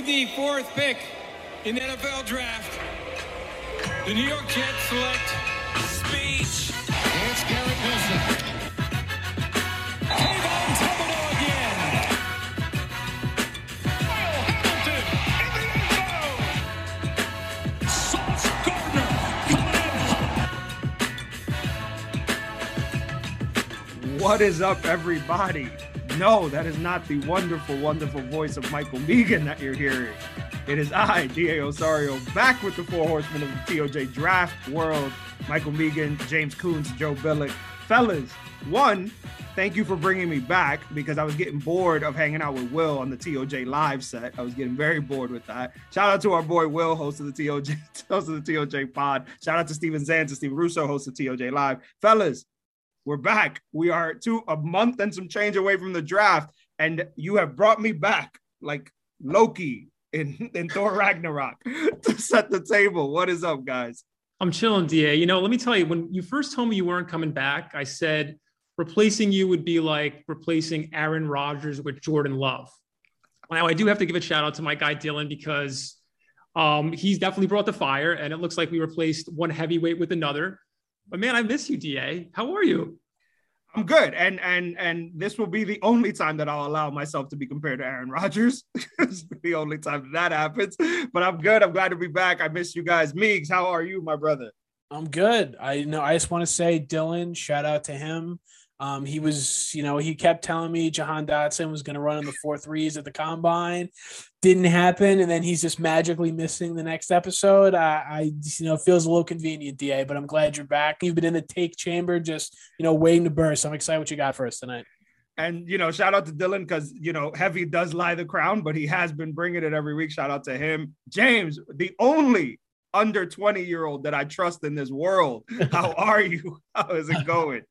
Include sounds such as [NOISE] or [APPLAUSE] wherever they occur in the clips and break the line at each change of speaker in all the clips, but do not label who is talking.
With the fourth pick in the NFL draft, the New York Jets select speech. It's Garrett Wilson. Again. Kyle Hamilton in the end zone. Sauce Gardner coming in.
What is up, everybody? No, that is not the wonderful, wonderful voice of Michael Megan that you're hearing. It is I, D.A. Osario, back with the four horsemen of the TOJ draft world. Michael Megan, James Coons, Joe Billick. Fellas, one, thank you for bringing me back because I was getting bored of hanging out with Will on the TOJ live set. I was getting very bored with that. Shout out to our boy Will, host of the TOJ, [LAUGHS] host of the TOJ pod. Shout out to Steven Zant and Steve Russo, host of TOJ Live. Fellas, we're back. We are two a month and some change away from the draft, and you have brought me back like Loki in, [LAUGHS] in Thor Ragnarok [LAUGHS] to set the table. What is up, guys?
I'm chilling, Da. You know, let me tell you, when you first told me you weren't coming back, I said replacing you would be like replacing Aaron Rodgers with Jordan Love. Now, I do have to give a shout out to my guy Dylan because um, he's definitely brought the fire, and it looks like we replaced one heavyweight with another. But man, I miss you, Da. How are you?
I'm good, and and and this will be the only time that I'll allow myself to be compared to Aaron Rodgers. [LAUGHS] the only time that, that happens. But I'm good. I'm glad to be back. I miss you guys. Meeks, how are you, my brother?
I'm good. I know. I just want to say, Dylan, shout out to him. Um, he was, you know, he kept telling me Jahan Dotson was going to run in the four threes at the combine. Didn't happen, and then he's just magically missing the next episode. I, I, you know, feels a little convenient, Da. But I'm glad you're back. You've been in the take chamber, just you know, waiting to burst. I'm excited what you got for us tonight.
And you know, shout out to Dylan because you know, heavy does lie the crown, but he has been bringing it every week. Shout out to him, James, the only under 20 year old that I trust in this world. [LAUGHS] How are you? How is it going?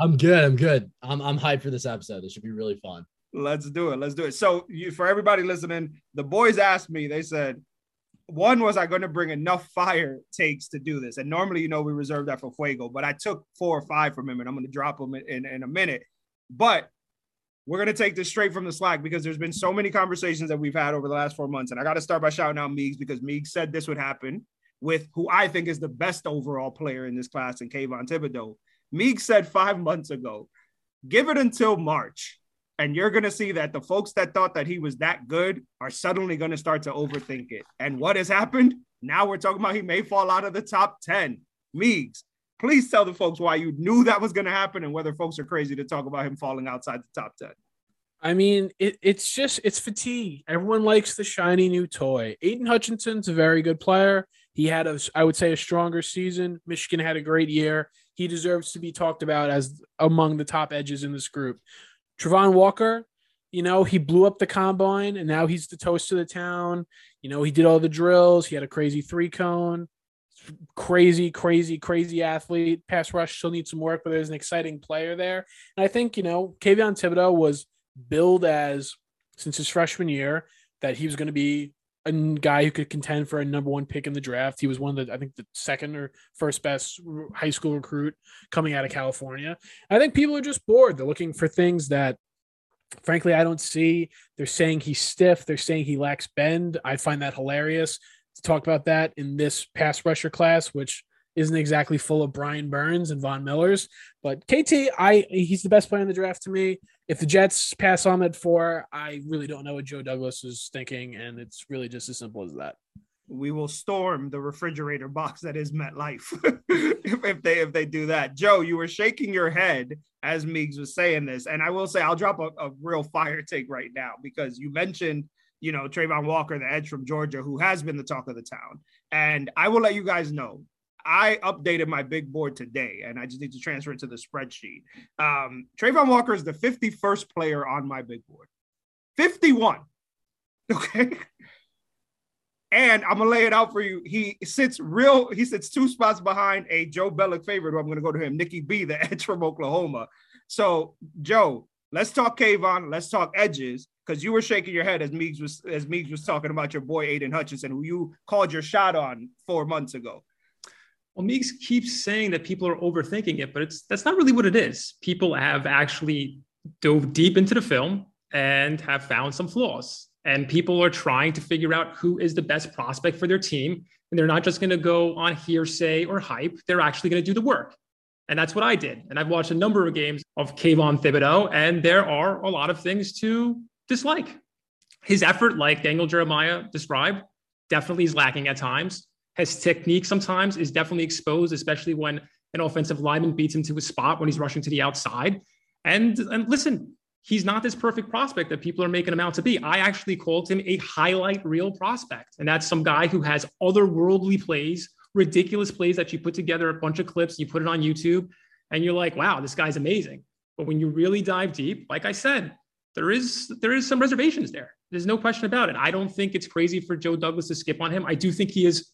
I'm good. I'm good. I'm, I'm hyped for this episode. this should be really fun.
Let's do it. Let's do it. So, you, for everybody listening, the boys asked me, they said, one was I going to bring enough fire takes to do this? And normally, you know, we reserve that for Fuego, but I took four or five from him and I'm going to drop them in, in, in a minute. But we're going to take this straight from the slack because there's been so many conversations that we've had over the last four months. And I got to start by shouting out Meeks because Meeks said this would happen with who I think is the best overall player in this class in Kayvon Thibodeaux. Meek said five months ago, give it until March, and you're going to see that the folks that thought that he was that good are suddenly going to start to overthink it. And what has happened? Now we're talking about he may fall out of the top 10. Meeks, please tell the folks why you knew that was going to happen and whether folks are crazy to talk about him falling outside the top 10.
I mean, it, it's just it's fatigue. Everyone likes the shiny new toy. Aidan Hutchinson's a very good player. He had a, I would say, a stronger season. Michigan had a great year. He deserves to be talked about as among the top edges in this group. Travon Walker, you know, he blew up the combine and now he's the toast of the town. You know, he did all the drills. He had a crazy three cone. Crazy, crazy, crazy athlete. Pass rush still needs some work, but there's an exciting player there. And I think, you know, Kayvon Thibodeaux was billed as since his freshman year that he was going to be a guy who could contend for a number one pick in the draft. He was one of the, I think, the second or first best high school recruit coming out of California. I think people are just bored. They're looking for things that, frankly, I don't see. They're saying he's stiff. They're saying he lacks bend. I find that hilarious to talk about that in this pass rusher class, which isn't exactly full of Brian Burns and Von Millers. But KT, I he's the best player in the draft to me. If the Jets pass on at four, I really don't know what Joe Douglas is thinking, and it's really just as simple as that.
We will storm the refrigerator box that is MetLife [LAUGHS] if, if they if they do that. Joe, you were shaking your head as Meeks was saying this, and I will say I'll drop a, a real fire take right now because you mentioned you know Travon Walker, the edge from Georgia, who has been the talk of the town, and I will let you guys know I updated my big board today, and I just need to transfer it to the spreadsheet. Um, Travon Walker is the 51st player on my big board. 51. [LAUGHS] Okay. And I'm gonna lay it out for you. He sits real, he sits two spots behind a Joe Bellick favorite, who I'm gonna go to him, Nikki B, the [LAUGHS] edge from Oklahoma. So, Joe, let's talk Kayvon, let's talk edges, because you were shaking your head as Meeks was as Meeks was talking about your boy Aidan Hutchinson, who you called your shot on four months ago.
Well, Meeks keeps saying that people are overthinking it, but it's that's not really what it is. People have actually dove deep into the film and have found some flaws. And people are trying to figure out who is the best prospect for their team. And they're not just going to go on hearsay or hype. They're actually going to do the work. And that's what I did. And I've watched a number of games of Kayvon Thibodeaux, and there are a lot of things to dislike. His effort, like Daniel Jeremiah described, definitely is lacking at times his technique sometimes is definitely exposed, especially when an offensive lineman beats him to a spot when he's rushing to the outside. And, and listen, he's not this perfect prospect that people are making him out to be. I actually called him a highlight reel prospect. And that's some guy who has otherworldly plays, ridiculous plays that you put together a bunch of clips, you put it on YouTube, and you're like, wow, this guy's amazing. But when you really dive deep, like I said, there is there is some reservations there. There's no question about it. I don't think it's crazy for Joe Douglas to skip on him. I do think he is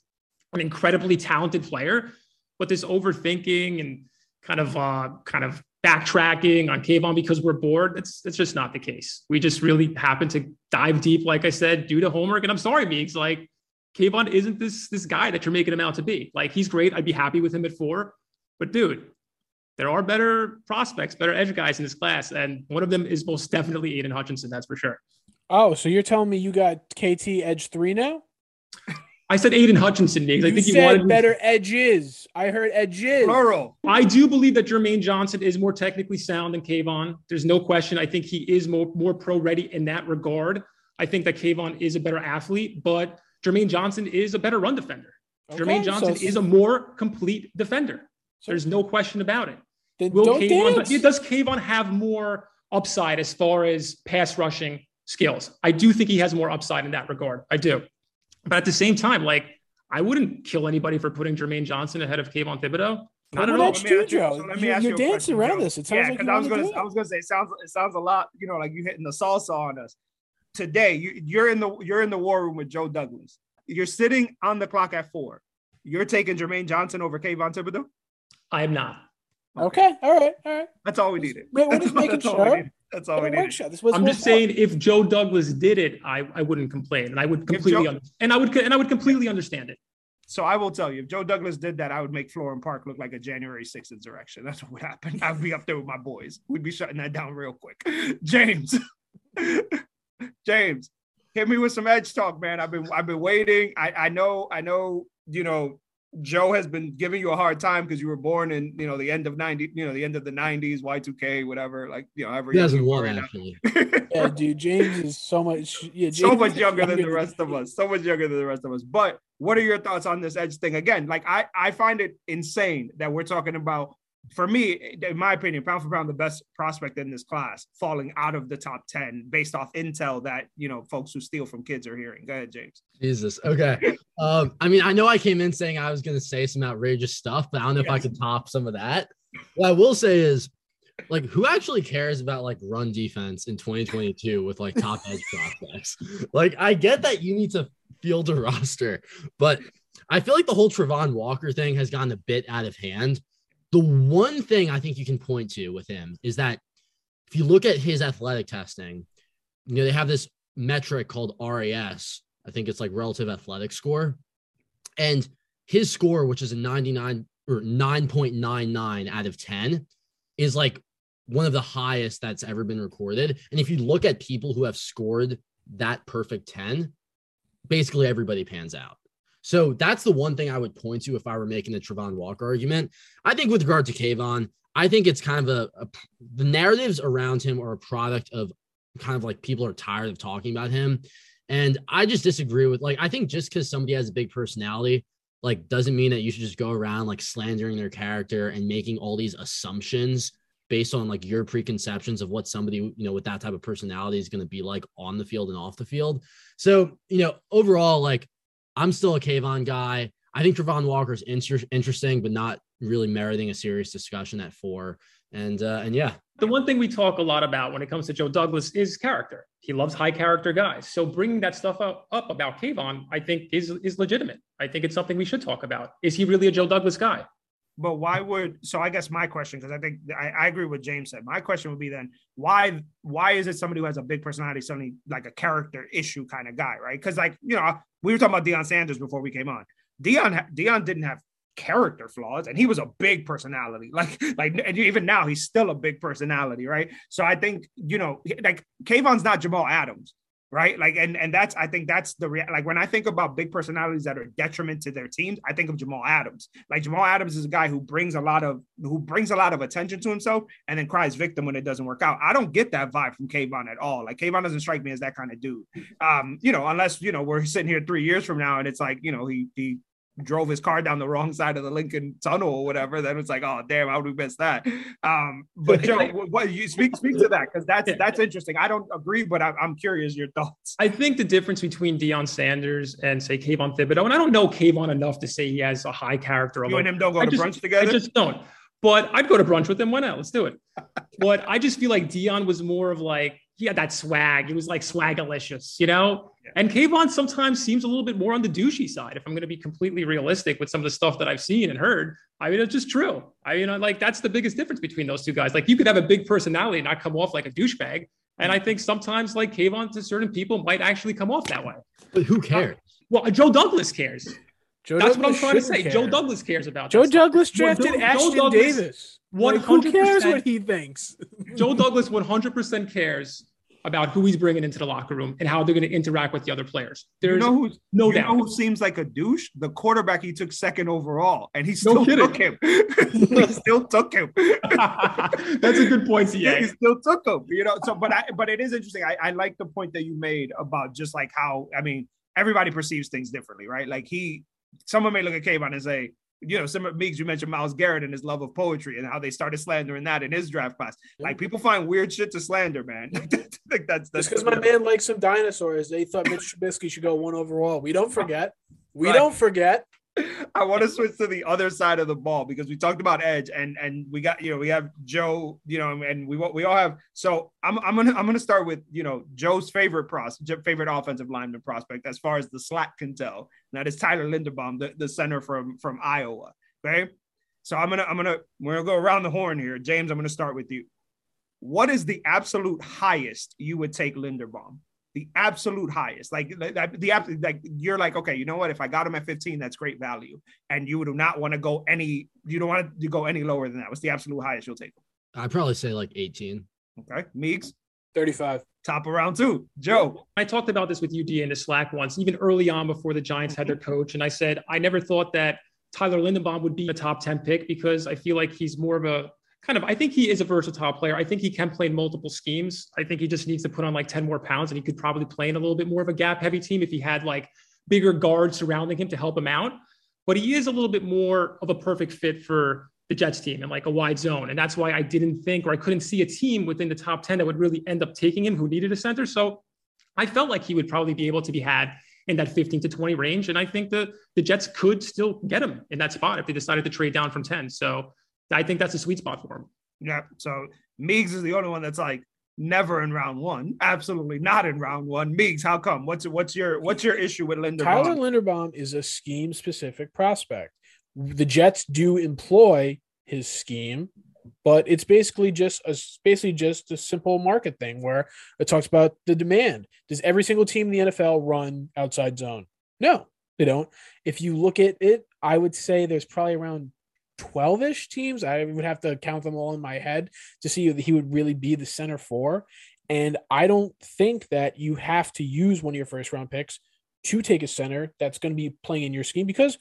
an incredibly talented player, but this overthinking and kind of uh, kind of backtracking on Kayvon because we're bored, it's it's just not the case. We just really happen to dive deep, like I said, due to homework. And I'm sorry, Meeks, like Kayvon isn't this this guy that you're making him out to be. Like he's great. I'd be happy with him at four, but dude, there are better prospects, better edge guys in this class, and one of them is most definitely Aidan Hutchinson. That's for sure.
Oh, so you're telling me you got KT edge three now? [LAUGHS]
I said Aidan Hutchinson, Nate. I
you
think
said
you wanted
better edges. I heard edges.
Plural.
I do believe that Jermaine Johnson is more technically sound than Kayvon. There's no question. I think he is more, more pro ready in that regard. I think that Kayvon is a better athlete, but Jermaine Johnson is a better run defender. Okay, Jermaine Johnson so, is a more complete defender. So, There's no question about it.
Will Kayvon,
does Kayvon have more upside as far as pass rushing skills? I do think he has more upside in that regard. I do. But at the same time, like I wouldn't kill anybody for putting Jermaine Johnson ahead of Kayvon Thibodeaux.
Not at all. You, Joe. So you're, you're dancing around this. It sounds yeah, like
I was gonna, I was gonna say, it sounds, it sounds a lot, you know, like you're hitting the salsa on us. Today, you, you're in the, you're in the war room with Joe Douglas. You're sitting on the clock at four. You're taking Jermaine Johnson over Kayvon Thibodeaux.
I am not.
Okay. okay. All right. All right.
That's all we needed.
Wait, we're just [LAUGHS] making sure.
That's all we need.
I'm just saying, if Joe Douglas did it, I, I wouldn't complain, and I would completely Joe, and I would and I would completely understand it.
So I will tell you, if Joe Douglas did that, I would make Florham Park look like a January 6th insurrection. That's what would happen. I would be up there with my boys. We'd be shutting that down real quick. [LAUGHS] James, [LAUGHS] James, hit me with some edge talk, man. I've been I've been waiting. I I know I know you know Joe has been giving you a hard time because you were born in, you know, the end of 90, you know, the end of the 90s, Y2K, whatever. Like, you know, every
he hasn't won right actually. [LAUGHS]
yeah, dude, James is so much yeah, James
so much younger than the rest of us. So much younger than the rest of us. But what are your thoughts on this edge thing? Again, like I I find it insane that we're talking about for me, in my opinion, pound for pound, the best prospect in this class, falling out of the top 10 based off intel that, you know, folks who steal from kids are hearing. Go ahead, James.
Jesus. Okay. um, I mean, I know I came in saying I was going to say some outrageous stuff, but I don't know yes. if I could top some of that. What I will say is, like, who actually cares about like run defense in 2022 with like top edge [LAUGHS] prospects? Like, I get that you need to field a [LAUGHS] roster, but I feel like the whole Travon Walker thing has gotten a bit out of hand the one thing I think you can point to with him is that if you look at his athletic testing, you know, they have this metric called RAS. I think it's like relative athletic score. And his score, which is a 99 or 9.99 out of 10, is like one of the highest that's ever been recorded. And if you look at people who have scored that perfect 10, basically everybody pans out. So that's the one thing I would point to if I were making the Travon Walker argument. I think with regard to Kayvon, I think it's kind of a, a the narratives around him are a product of kind of like people are tired of talking about him. And I just disagree with like I think just because somebody has a big personality, like doesn't mean that you should just go around like slandering their character and making all these assumptions based on like your preconceptions of what somebody you know with that type of personality is going to be like on the field and off the field. So you know overall, like I'm still a Kayvon guy. I think Travon Walker is inter- interesting, but not really meriting a serious discussion at four. And uh, and yeah,
the one thing we talk a lot about when it comes to Joe Douglas is character. He loves high character guys. So bringing that stuff up, up about Kayvon, I think is is legitimate. I think it's something we should talk about. Is he really a Joe Douglas guy?
But why would so? I guess my question, because I think I, I, agree with James said. My question would be then why why is it somebody who has a big personality suddenly like a character issue kind of guy, right? Because like you know we were talking about Deion Sanders before we came on. Deion Deion didn't have character flaws and he was a big personality [LAUGHS] like like and even now he's still a big personality right so i think you know like Kayvon's not Jamal Adams right? Like and and that's i think that's the rea- like when i think about big personalities that are detriment to their teams i think of Jamal Adams. Like Jamal Adams is a guy who brings a lot of who brings a lot of attention to himself and then cries victim when it doesn't work out. I don't get that vibe from Kayvon at all. Like Kayvon doesn't strike me as that kind of dude. Um you know unless you know we're [LAUGHS] sitting here 3 years from now and it's like you know he he drove his car down the wrong side of the Lincoln Tunnel or whatever, then it's like, oh damn, how would we miss that? Um, but [LAUGHS] Joe, what you speak speak to that because that's that's interesting. I don't agree, but I'm, I'm curious your thoughts.
I think the difference between Deion Sanders and say Kayvon Thibodeaux, and I don't know Kayvon enough to say he has a high character.
You and him don't go I to
just,
brunch together.
I just don't. But I'd go to brunch with him. Why not? Let's do it. [LAUGHS] but I just feel like Deion was more of like he had that swag. He was like swagalicious, you know. Yeah. And Kayvon sometimes seems a little bit more on the douchey side. If I'm going to be completely realistic with some of the stuff that I've seen and heard, I mean, it's just true. I mean, like that's the biggest difference between those two guys. Like you could have a big personality and not come off like a douchebag. And I think sometimes like Kayvon to certain people might actually come off that way.
But who cares?
Uh, well, Joe Douglas cares. Joe That's Douglas what I'm trying to say. Care. Joe Douglas cares about.
Joe Douglas drafted Joe, Ashtyn Joe Douglas, Davis. One like, who cares what he thinks?
Joe Douglas 100% cares about who he's bringing into the locker room and how they're going to interact with the other players. There's you know who, no you doubt.
Know who seems like a douche? The quarterback he took second overall, and he still no took him. [LAUGHS] he still took him. [LAUGHS]
That's a good point,
CA. He still took him. You know, so but I but it is interesting. I, I like the point that you made about just like how I mean everybody perceives things differently, right? Like he, someone may look at Kayvon and say, you know, some of Meeks, you mentioned Myles Garrett and his love of poetry and how they started slandering that in his draft class. Like people find weird shit to slander, man. [LAUGHS]
like that's that's because my man likes some dinosaurs. They thought Mitch Trubisky should go one overall. We don't forget. We right. don't forget. [LAUGHS]
I want to switch to the other side of the ball because we talked about edge and and we got you know we have Joe you know and we we all have so I'm I'm gonna I'm gonna start with you know Joe's favorite pros favorite offensive lineman prospect as far as the slack can tell. And that is Tyler Linderbaum the, the center from from Iowa okay? So I'm gonna I'm gonna we're gonna go around the horn here. James I'm gonna start with you. What is the absolute highest you would take Linderbaum the absolute highest. Like the, the like you're like, okay, you know what? If I got him at 15, that's great value. And you would not want to go any, you don't want to go any lower than that. What's the absolute highest you'll take?
I'd probably say like 18.
Okay. Meeks.
35.
Top of round two. Joe.
I talked about this with UD in the Slack once, even early on before the Giants had their [LAUGHS] coach. And I said, I never thought that Tyler Linderbaum would be a top 10 pick because I feel like he's more of a kind of, I think he is a versatile player. I think he can play in multiple schemes. I think he just needs to put on like 10 more pounds and he could probably play in a little bit more of a gap heavy team if he had like bigger guards surrounding him to help him out. But he is a little bit more of a perfect fit for the Jets team and like a wide zone. And that's why I didn't think or I couldn't see a team within the top 10 that would really end up taking him who needed a center. So I felt like he would probably be able to be had in that 15 to 20 range. And I think the, the Jets could still get him in that spot if they decided to trade down from 10. So I think that's a sweet spot for him.
Yeah. So Meigs is the only one that's like never in round one. Absolutely not in round one. Meigs, how come? What's what's your what's your issue with Linderbaum?
Tyler Linderbaum is a scheme specific prospect. The Jets do employ his scheme, but it's basically just a basically just a simple market thing where it talks about the demand. Does every single team in the NFL run outside zone? No, they don't. If you look at it, I would say there's probably around 12 ish teams. I would have to count them all in my head to see if he would really be the center for. And I don't think that you have to use one of your first round picks to take a center that's going to be playing in your scheme because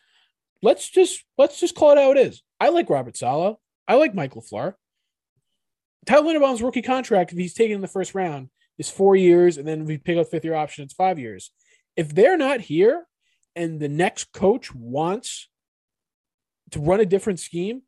let's just let's just call it how it is. I like Robert Saleh. I like Michael LaFleur. Tyler Linderbaum's rookie contract, if he's taken in the first round, is four years, and then we pick up fifth year option, it's five years. If they're not here, and the next coach wants to run a different scheme,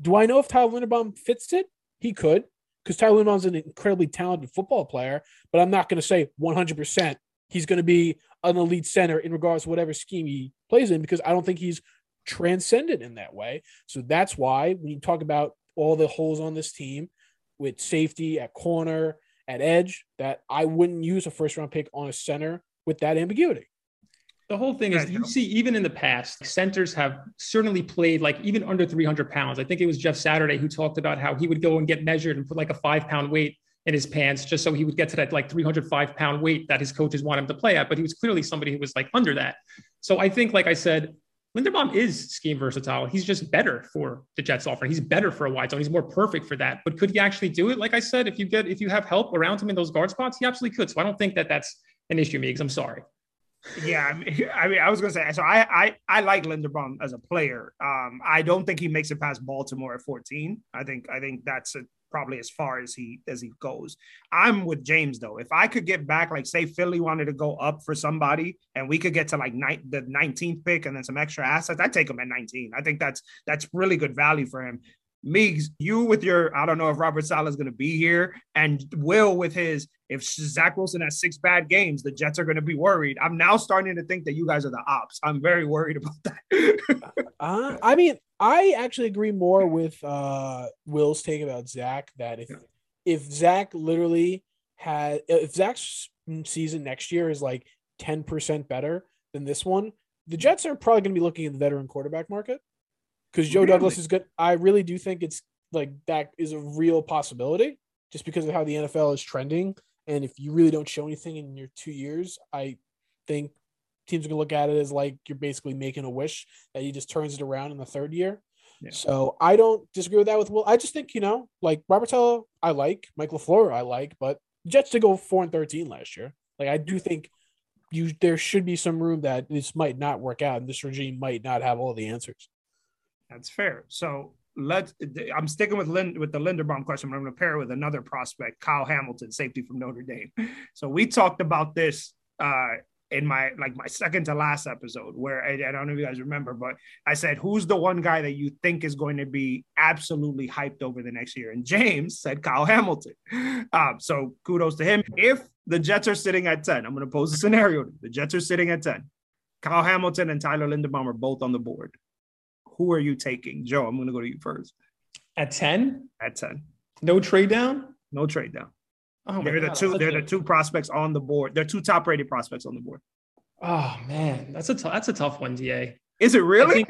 do I know if Tyler Linderbaum fits it? He could, because Tyler Linderbaum's an incredibly talented football player, but I'm not going to say 100% he's going to be an elite center in regards to whatever scheme he plays in, because I don't think he's transcendent in that way. So that's why when you talk about all the holes on this team with safety at corner, at edge, that I wouldn't use a first round pick on a center with that ambiguity.
The whole thing is, you see, even in the past, centers have certainly played like even under 300 pounds. I think it was Jeff Saturday who talked about how he would go and get measured and put like a five pound weight in his pants just so he would get to that like 305 pound weight that his coaches want him to play at. But he was clearly somebody who was like under that. So I think, like I said, Linderbaum is scheme versatile. He's just better for the Jets offering. He's better for a wide zone. He's more perfect for that. But could he actually do it? Like I said, if you get if you have help around him in those guard spots, he absolutely could. So I don't think that that's an issue, me. Because I'm sorry.
Yeah, [LAUGHS] I mean, I was gonna say. So I, I, I like Linderbaum as a player. Um, I don't think he makes it past Baltimore at 14. I think, I think that's a, probably as far as he as he goes. I'm with James though. If I could get back, like say Philly wanted to go up for somebody, and we could get to like ni- the 19th pick and then some extra assets, I'd take him at 19. I think that's that's really good value for him. Meeks, you with your, I don't know if Robert Saleh is going to be here, and Will with his, if Zach Wilson has six bad games, the Jets are going to be worried. I'm now starting to think that you guys are the ops. I'm very worried about that. [LAUGHS]
uh, I mean, I actually agree more with uh, Will's take about Zach that if if Zach literally had, if Zach's season next year is like 10% better than this one, the Jets are probably going to be looking at the veteran quarterback market because Joe really? Douglas is good. I really do think it's like that is a real possibility just because of how the NFL is trending. And if you really don't show anything in your two years, I think teams are gonna look at it as like you're basically making a wish that he just turns it around in the third year. Yeah. So I don't disagree with that with Will. I just think, you know, like Robert Saleh, I like, Mike LaFleur, I like, but Jets to go four and thirteen last year. Like I do think you there should be some room that this might not work out and this regime might not have all the answers.
That's fair. So let's. I'm sticking with Lynn with the Linderbaum question, but I'm going to pair it with another prospect, Kyle Hamilton, safety from Notre Dame. So we talked about this uh, in my like my second to last episode, where I, I don't know if you guys remember, but I said, "Who's the one guy that you think is going to be absolutely hyped over the next year?" And James said Kyle Hamilton. Um, so kudos to him. If the Jets are sitting at ten, I'm going to pose a scenario. The Jets are sitting at ten. Kyle Hamilton and Tyler Linderbaum are both on the board who are you taking? Joe, I'm going to go to you first.
At 10?
At 10.
No trade down?
No trade down. Oh they're God, the two. They're a... the two prospects on the board. They're two top rated prospects on the board.
Oh man, that's a t- that's a tough one, Da.
Is it really?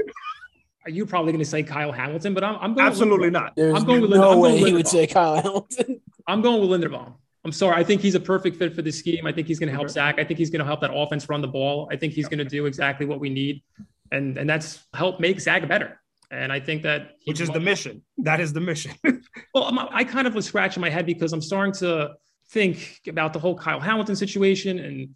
are you probably going to say Kyle Hamilton? But I'm, I'm going
absolutely with, not.
There's I'm going with no way he would say Kyle Hamilton. [LAUGHS]
I'm going with Linderbaum. I'm sorry. I think he's a perfect fit for the scheme. I think he's going to help Zach. I think he's going to help that offense run the ball. I think he's going to do exactly what we need and and that's helped make Zach better. And I think that
which is the mission. That is the mission. [LAUGHS]
well, I'm, I kind of was scratching my head because I'm starting to think about the whole Kyle Hamilton situation and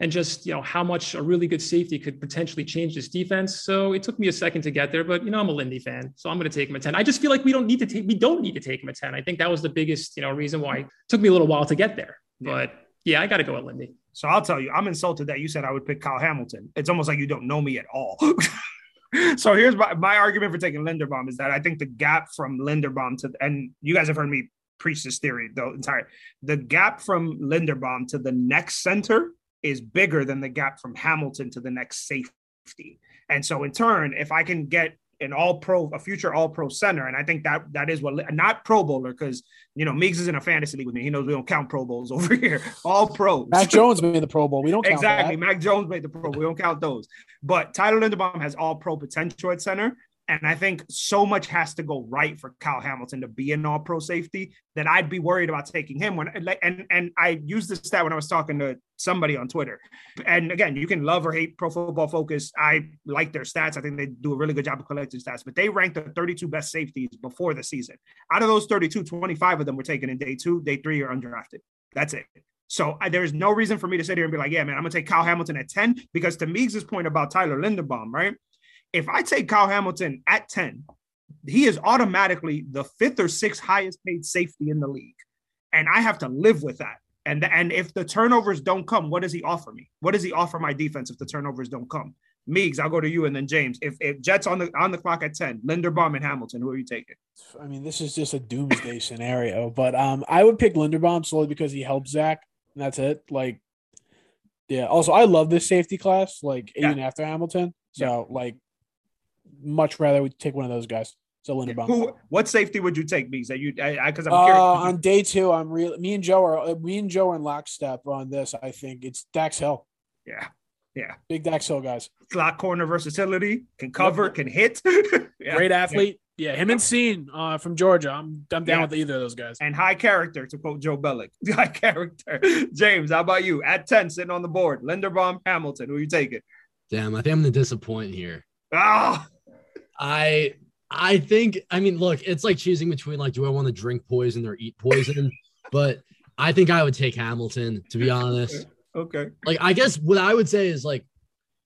and just you know how much a really good safety could potentially change this defense. So it took me a second to get there, but you know I'm a Lindy fan, so I'm going to take him at ten. I just feel like we don't need to take we don't need to take him at ten. I think that was the biggest you know reason why it took me a little while to get there. Yeah. But yeah, I got to go at Lindy.
So I'll tell you, I'm insulted that you said I would pick Kyle Hamilton. It's almost like you don't know me at all. [LAUGHS] so here's my, my argument for taking Linderbaum is that I think the gap from Linderbaum to and you guys have heard me preach this theory the entire the gap from Linderbaum to the next center is bigger than the gap from Hamilton to the next safety. And so in turn, if I can get an all pro, a future all pro center. And I think that that is what, not pro bowler, because, you know, Meigs is in a fantasy league with me. He knows we don't count pro bowls [LAUGHS] over here, all pros.
Mac Jones made the pro bowl. We don't
exactly. Mac Jones made the pro bowl. We don't count those. But Tyler Linderbaum has all pro potential at center. And I think so much has to go right for Kyle Hamilton to be an all pro safety that I'd be worried about taking him when and and I used this stat when I was talking to somebody on Twitter. And again, you can love or hate pro football focus. I like their stats. I think they do a really good job of collecting stats, but they ranked the 32 best safeties before the season. Out of those 32, 25 of them were taken in day two, day three, or undrafted. That's it. So I, there's no reason for me to sit here and be like, yeah, man, I'm gonna take Kyle Hamilton at 10 because to Meigs' point about Tyler Linderbaum, right? If I take Kyle Hamilton at 10, he is automatically the fifth or sixth highest paid safety in the league. And I have to live with that. And, and if the turnovers don't come, what does he offer me? What does he offer my defense if the turnovers don't come? Meeks, I'll go to you and then James. If, if Jets on the on the clock at 10, Linderbaum and Hamilton, who are you taking?
I mean, this is just a doomsday scenario, but um, I would pick Linderbaum solely because he helped Zach. And that's it. Like, yeah. Also, I love this safety class, like even after Hamilton. So, yeah. like, much rather we take one of those guys. So Linderbaum.
Who, what safety would you take, Meeks? That you, I because I'm
uh,
curious.
On day two, I'm real. Me and Joe are me and Joe are in lockstep on this. I think it's Dax Hill.
Yeah, yeah.
Big Dax Hill guys.
Slot corner versatility, can cover, yep. can hit. [LAUGHS]
yeah. Great athlete. Yeah, him and Cine uh, from Georgia. I'm I'm down yeah. with either of those guys.
And high character, to quote Joe Bellick. [LAUGHS] High character. James, how about you? At 10, sitting on the board. Linderbaum, Hamilton. Who you taking?
Damn, I think I'm gonna disappoint here.
Ah,
oh. I I think I mean, look, it's like choosing between like, do I want to drink poison or eat poison? [LAUGHS] but I think I would take Hamilton, to be honest.
Okay.
Like, I guess what I would say is like,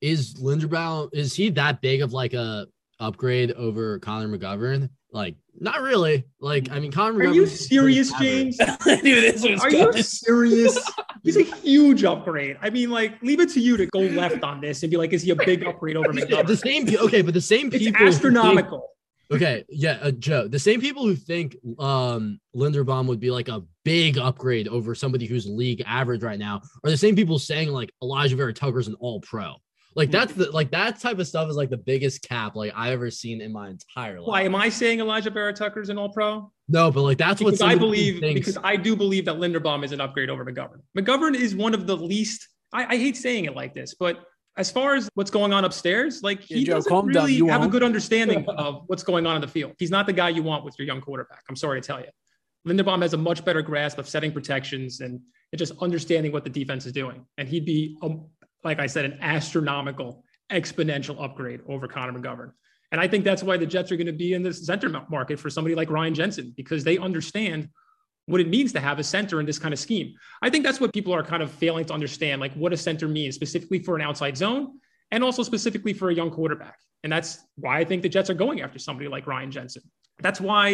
is Linderbaum is he that big of like a upgrade over Connor McGovern? Like, not really. Like, I mean, Connor.
Are you serious, James? [LAUGHS] I knew this was. Are you serious? [LAUGHS] He's a huge upgrade. I mean, like, leave it to you to go left on this and be like, is he a big upgrade over [LAUGHS] McGovern?
the same. Okay, but the same people.
It's astronomical.
Okay, yeah, uh, Joe. The same people who think um, Linderbaum would be like a big upgrade over somebody who's league average right now are the same people saying like Alijah Vera-Tucker's an All Pro. Like that's the like that type of stuff is like the biggest cap like I've ever seen in my entire life.
Why am I saying Alijah Vera-Tucker's an All Pro?
No, but like that's
what I believe thinks. because I do believe that Linderbaum is an upgrade over McGovern. McGovern is one of the least. I, I hate saying it like this, but as far as what's going on upstairs, like he yeah, Joe, doesn't really have a good understanding [LAUGHS] of what's going on in the field. He's not the guy you want with your young quarterback. I'm sorry to tell you. Linderbaum has a much better grasp of setting protections and, and just understanding what the defense is doing. And he'd be, um, like I said, an astronomical, exponential upgrade over Connor McGovern. And I think that's why the Jets are going to be in the center market for somebody like Ryan Jensen because they understand what it means to have a center in this kind of scheme. I think that's what people are kind of failing to understand, like what a center means specifically for an outside zone and also specifically for a young quarterback. And that's why I think the Jets are going after somebody like Ryan Jensen. That's why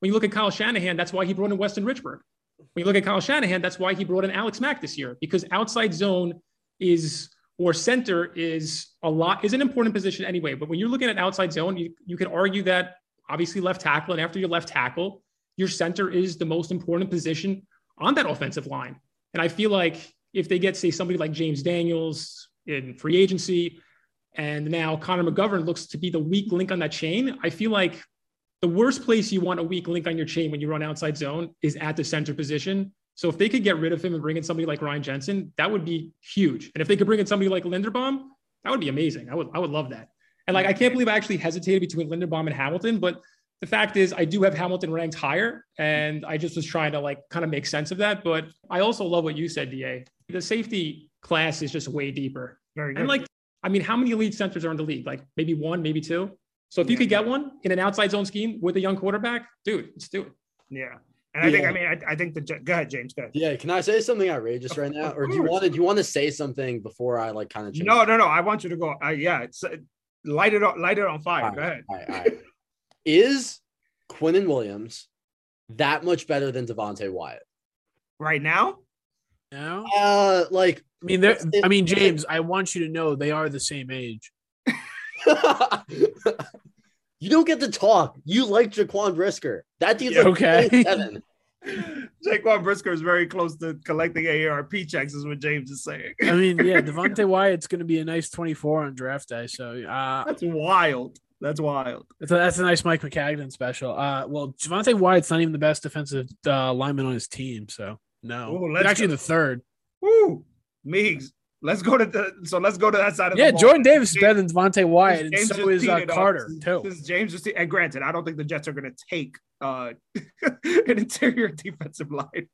when you look at Kyle Shanahan, that's why he brought in Weston Richburg. When you look at Kyle Shanahan, that's why he brought in Alex Mack this year because outside zone is or center is a lot is an important position anyway. But when you're looking at outside zone, you, you could argue that obviously left tackle, and after your left tackle, your center is the most important position on that offensive line. And I feel like if they get, say, somebody like James Daniels in free agency, and now Connor McGovern looks to be the weak link on that chain, I feel like the worst place you want a weak link on your chain when you run outside zone is at the center position. So if they could get rid of him and bring in somebody like Ryan Jensen, that would be huge. And if they could bring in somebody like Linderbaum, that would be amazing. I would I would love that. And like I can't believe I actually hesitated between Linderbaum and Hamilton, but the fact is I do have Hamilton ranked higher and I just was trying to like kind of make sense of that. But I also love what you said, DA. The safety class is just way deeper. Very good. And like, I mean, how many elite centers are in the league? Like maybe one, maybe two. So if you could get one in an outside zone scheme with a young quarterback, dude, let's do it.
Yeah. And I think, I mean, I, I, think the go ahead, James. Go ahead.
Yeah, can I say something outrageous right now, or do you want to do you want to say something before I like kind of? Change?
No, no, no. I want you to go. Uh, yeah, it's, uh, light it on, light it on fire. Go ahead.
All right, all right. Is Quinnen Williams that much better than Devonte Wyatt
right now?
No.
uh, like
I mean, they're. I mean, [LAUGHS] James, I want you to know they are the same age. [LAUGHS]
you don't get to talk. You like Jaquan Brisker. That dude's
like okay.
Seven. [LAUGHS]
Jaquan Brisker is very close to collecting AARP checks, is what James is saying.
I mean, yeah, [LAUGHS] Devonte Wyatt's going to be a nice 24 on draft day. So uh,
that's wild. That's wild.
That's a, that's a nice Mike Maccagnan special. Uh, well, Devonte Wyatt's not even the best defensive uh, lineman on his team, so no, Ooh, actually go. the third.
Woo, Meigs. Let's go to the so let's go to that side of
yeah,
the
Yeah, Jordan Davis is better than Devonte Wyatt, and so is uh, Carter too.
This James just and granted, I don't think the Jets are going to take uh, [LAUGHS] an interior defensive line,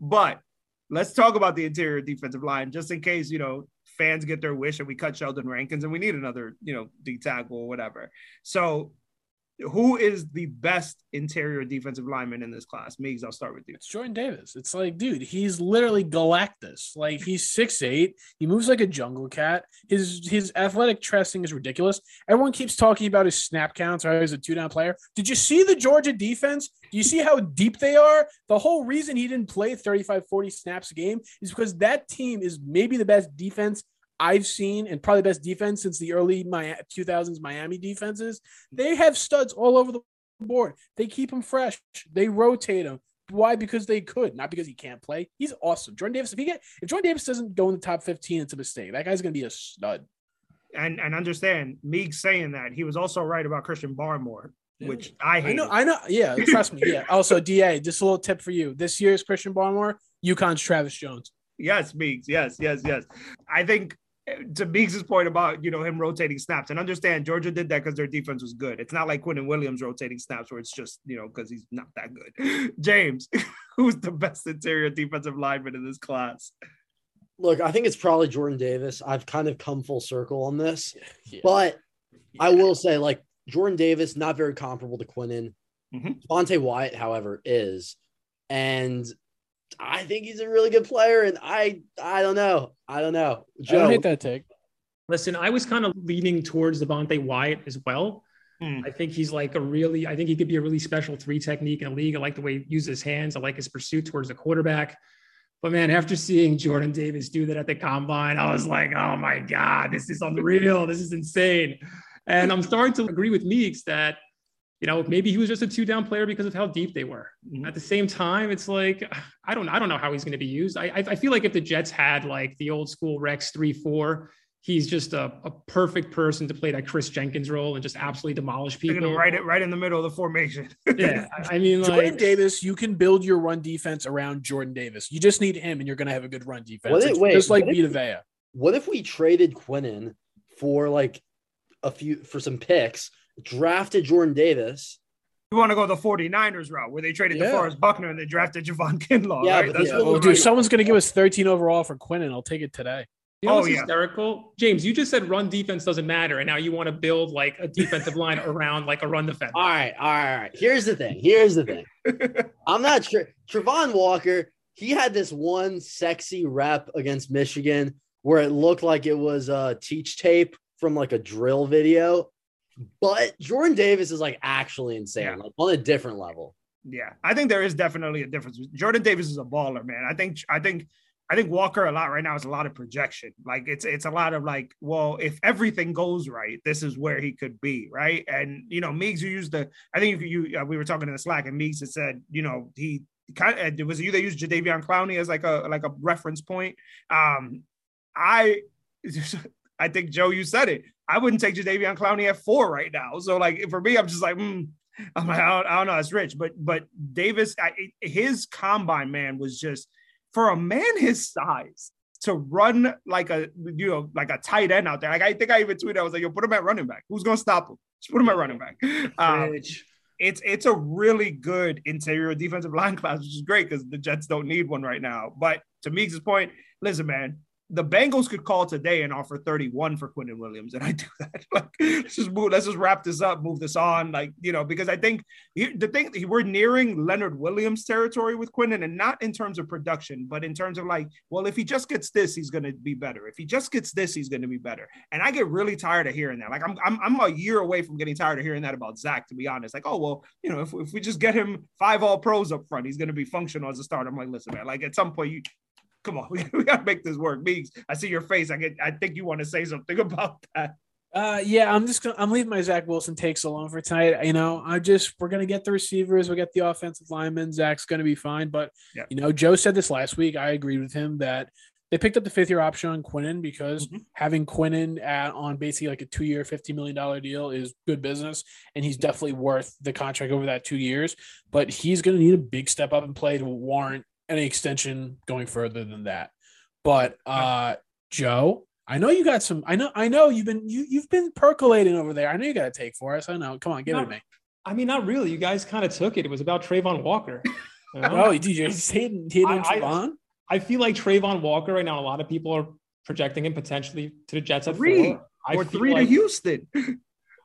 but let's talk about the interior defensive line just in case you know fans get their wish and we cut Sheldon Rankins and we need another, you know, D tackle or whatever. So who is the best interior defensive lineman in this class? Meigs, I'll start with you.
It's Jordan Davis. It's like, dude, he's literally Galactus. Like he's six eight. He moves like a jungle cat. His his athletic testing is ridiculous. Everyone keeps talking about his snap counts or how he's a two down player. Did you see the Georgia defense? Do you see how deep they are? The whole reason he didn't play 35, 40 snaps a game is because that team is maybe the best defense I've seen and probably best defense since the early my 2000s Miami defenses. They have studs all over the board. They keep them fresh. They rotate them. Why? Because they could, not because he can't play. He's awesome. Jordan Davis. If he get if Jordan Davis doesn't go in the top 15, it's a mistake. That guy's gonna be a stud.
And and understand, Meek saying that he was also right about Christian Barmore, which I hate.
I know. I know. Yeah, trust me. Yeah. Also, Da, just a little tip for you. This year's Christian Barmore, UConn's Travis Jones.
Yes, Meeks. Yes, yes, yes. I think to Meeks' point about you know him rotating snaps and understand Georgia did that because their defense was good. It's not like Quinnen Williams rotating snaps where it's just you know because he's not that good. [LAUGHS] James, [LAUGHS] who's the best interior defensive lineman in this class?
Look, I think it's probably Jordan Davis. I've kind of come full circle on this,
Yeah.
but I will say, like Jordan Davis, not very comparable to Quinnen.
Mhm.
Devonte Wyatt, however, is, and I think he's a really good player. And I, I don't know, I don't know.
I
Joe,
don't hate that take.
Listen, I was kind of leaning towards Devonte Wyatt as well.
Hmm.
I think he's like a really, I think he could be a really special three technique in the league. I like the way he uses his hands. I like his pursuit towards the quarterback. But man, after seeing Jordan Davis do that at the combine, I was like, oh my God, this is unreal. This is insane. And I'm starting to agree with Meeks that, you know, maybe he was just a two down player because of how deep they were.
Mhm.
At the same time, it's like, I don't, I don't know how he's going to be used. I, I I feel like if the Jets had like the old school Rex three, four, he's just a, a perfect person to play that Kris Jenkins role and just absolutely demolish people.
right it right in the middle of the formation. [LAUGHS]
Yeah. I I mean,
Jordan
like,
Davis, you can build your run defense around Jordan Davis. You just need him, and you're going to have a good run defense.
What if- wait,
just like
what
Vita Vea.
what if we traded Quinnen for like a few for some picks, drafted Jordan Davis?
You want to go the 49ers route where they traded
Yeah.
DeForest Buckner and they drafted Javon [LAUGHS] Kinlaw,
Yeah,
right? That's
yeah.
what
Oh, dude,
doing.
someone's going to give us 13 overall for Quinn, and I'll take it today.
You know
Oh,
what's
yeah.
hysterical? James, you just said run defense doesn't matter. And now you want to build like a defensive line [LAUGHS] around like a run defense.
All right, all right, all right. Here's the thing. Here's the thing. [LAUGHS] I'm not sure. Travon Walker, he had this one sexy rep against Michigan where it looked like it was a teach tape from like a drill video. But Jordan Davis is like actually insane,
Yeah.
like on a different level.
Yeah, I think there is definitely a difference. Jordan Davis is a baller, man. I think I think I think Walker a lot right now is a lot of projection. Like it's it's a lot of like, well, if everything goes right, this is where he could be, right? And you know, Meeks, you used the. I think you, you uh, we were talking in the Slack, and Meeks had said, you know, he kind of it was you that used Jadeveon Clowney as like a like a reference point. Um, I. [LAUGHS] I think Joe, you said it. I wouldn't take Jadeveon Clowney at four right now. So like for me, I'm just like, hmm, I'm like, I don't, I don't know, it's rich, but but Davis, I, his combine man was just for a man his size to run like a you know like a tight end out there. Like I think I even tweeted, I was like, yo, put him at running back. Who's gonna stop him? Just put him at running back. Um, it's it's a really good interior defensive line class, which is great because the Jets don't need one right now. But to Meeks' point, listen, man, the Bengals could call today and offer 31 for Quinnen Williams, and I do that. [LAUGHS] Like, let's just move, let's just wrap this up, move this on, like you know, because I think he- the thing we're nearing Leonard Williams territory with Quinnen, and not in terms of production, but in terms of like, well, if he just gets this, he's going to be better. If he just gets this, he's going to be better. And I get really tired of hearing that. Like, I'm I'm I'm a year away from getting tired of hearing that about Zach, to be honest. Like, oh well, you know, if, if we just get him five all pros up front, he's going to be functional as a starter. I'm like, listen, man, like at some point you come on, we, [LAUGHS] we gotta make this work. Meeks, I see your face. I get I think you want to say something [LAUGHS] about that.
Uh, yeah, I'm just gonna I'm leaving my Zach Wilson takes alone for tonight. You know, I just we're gonna get the receivers, we get the offensive linemen. Zach's gonna be fine, but
Yeah.
you know, Joe said this last week. I agreed with him that they picked up the fifth year option on Quinnen because
Mhm.
having Quinnen at on basically like a two year, fifty million dollar deal is good business, and he's definitely worth the contract over that two years. But he's gonna need a big step up and play to warrant any extension going further than that. But uh, Joe. I know you got some. I know. I know you've been you you've been percolating over there. I know you got to take for us. I know. Come on, give it to
No.
me.
I mean, not really. You guys kind of took it. It was about Travon Walker. you know? [LAUGHS]
Oh, did you just hating hating
I- I- feel like Travon Walker right now. A lot of people are projecting him potentially to the Jets at
Three.
four.
Or
feel
three
like-
to Houston. [LAUGHS]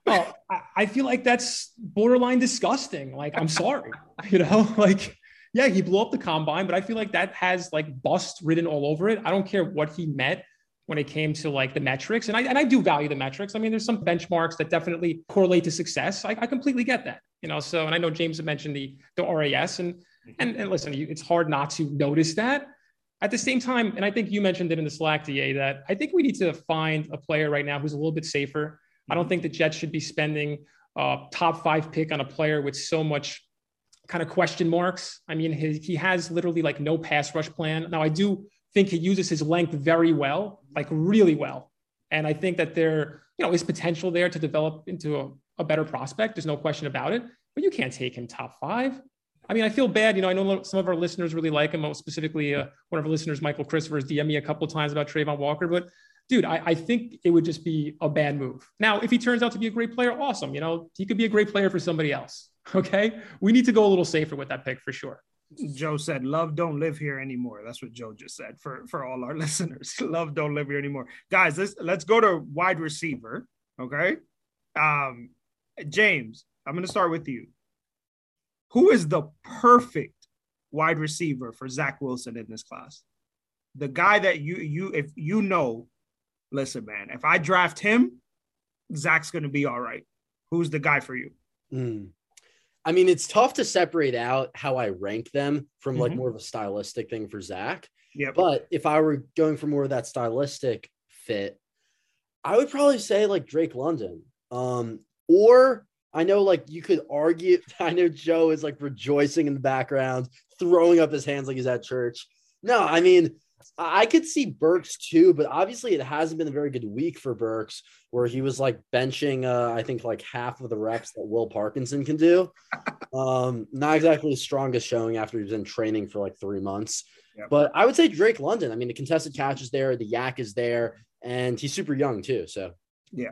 Oh, I, I feel like that's borderline disgusting. Like, I'm sorry, you know, [LAUGHS] like, yeah, he blew up the combine, but I feel like that has like bust written all over it. I don't care what he met when it came to like the metrics. And I, and I do value the metrics. I mean, there's some benchmarks that definitely correlate to success. I, I completely get that, you know, so, and I know James had mentioned the, the RAS and, and, and listen, you, it's hard not to notice that at the same time. And I think you mentioned it in the Slack DA that I think we need to find a player right now who's a little bit safer. I don't mm-hmm. think the Jets should be spending a top five pick on a player with so much kind of question marks. I mean, his, he has literally like no pass rush plan. Now, I do think he uses his length very well, like really well. And I think that there, you know, is potential there to develop into a, a better prospect. There's no question about it. But you can't take him top five. I mean, I feel bad. You know, I know some of our listeners really like him. Specifically, uh, one of our listeners, Michael Christopher, has DM me a couple times about Travon Walker. But dude, I, I, think it would just be a bad move. Now, if he turns out to be a great player, awesome. You know, he could be a great player for somebody else. [LAUGHS] Okay, we need to go a little safer with that pick for sure.
Joe said, "Love don't live here anymore." That's what Joe just said for for all our [LAUGHS] listeners. [LAUGHS] Love don't live here anymore, guys. Let's let's go to wide receiver. Okay, um, James, I'm going to start with you. Who is the perfect wide receiver for Zach Wilson in this class? The guy that you you if you know, listen, man, if I draft him, Zach's going to be all right. Who's the guy for you?
Mm. I mean, it's tough to separate out how I rank them from like mm-hmm. more of a stylistic thing for Zach.
Yeah.
But if I were going for more of that stylistic fit, I would probably say like Drake London. Um, or I know like you could argue, [LAUGHS] I know Joe is like rejoicing in the background, throwing up his hands like he's at church. No, I mean, I could see Burks too, but obviously it hasn't been a very good week for Burks, where he was like benching, uh, I think like half of the reps that Will Parkinson can do. [LAUGHS] Um, not exactly the strongest showing after he's been training for like three months. Yep. But I would say Drake London. I mean, the contested catch is there, the YAC is there, and he's super young too. So
yeah.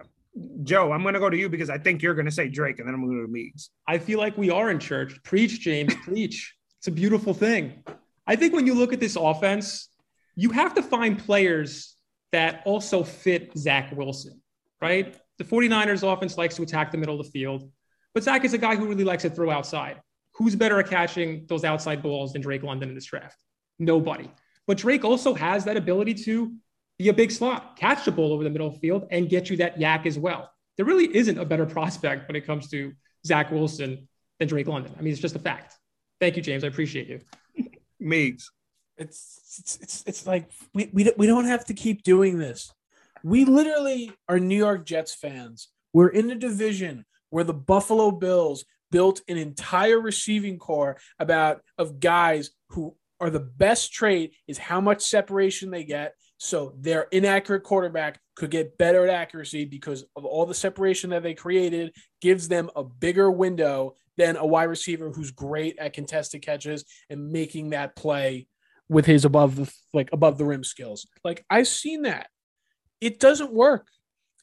Joe, I'm going to go to you because I think you're going to say Drake, and then I'm going to go to Meeks.
I feel like we are in church. Preach, James, preach. It's a beautiful thing. I think when you look at this offense, you have to find players that also fit Zach Wilson, right? The 49ers offense likes to attack the middle of the field, but Zach is a guy who really likes to throw outside. Who's better at catching those outside balls than Drake London in this draft? Nobody. But Drake also has that ability to be a big slot, catch the ball over the middle of the field, and get you that YAC as well. There really isn't a better [LAUGHS] prospect when it comes to Zach Wilson than Drake London. I mean, it's just a fact. Thank you, James. I appreciate you.
Meeks
it's it's it's, it's like we, we we don't have to keep doing this. We literally are New York Jets fans. We're in a division where the Buffalo Bills built an entire receiving corps about of guys who are the best trait is how much separation they get. So their inaccurate quarterback could get better at accuracy because of all the separation that they created gives them a bigger window than a wide receiver who's great at contested catches and making that play with his above the like above the rim skills. Like I've seen that. It doesn't work.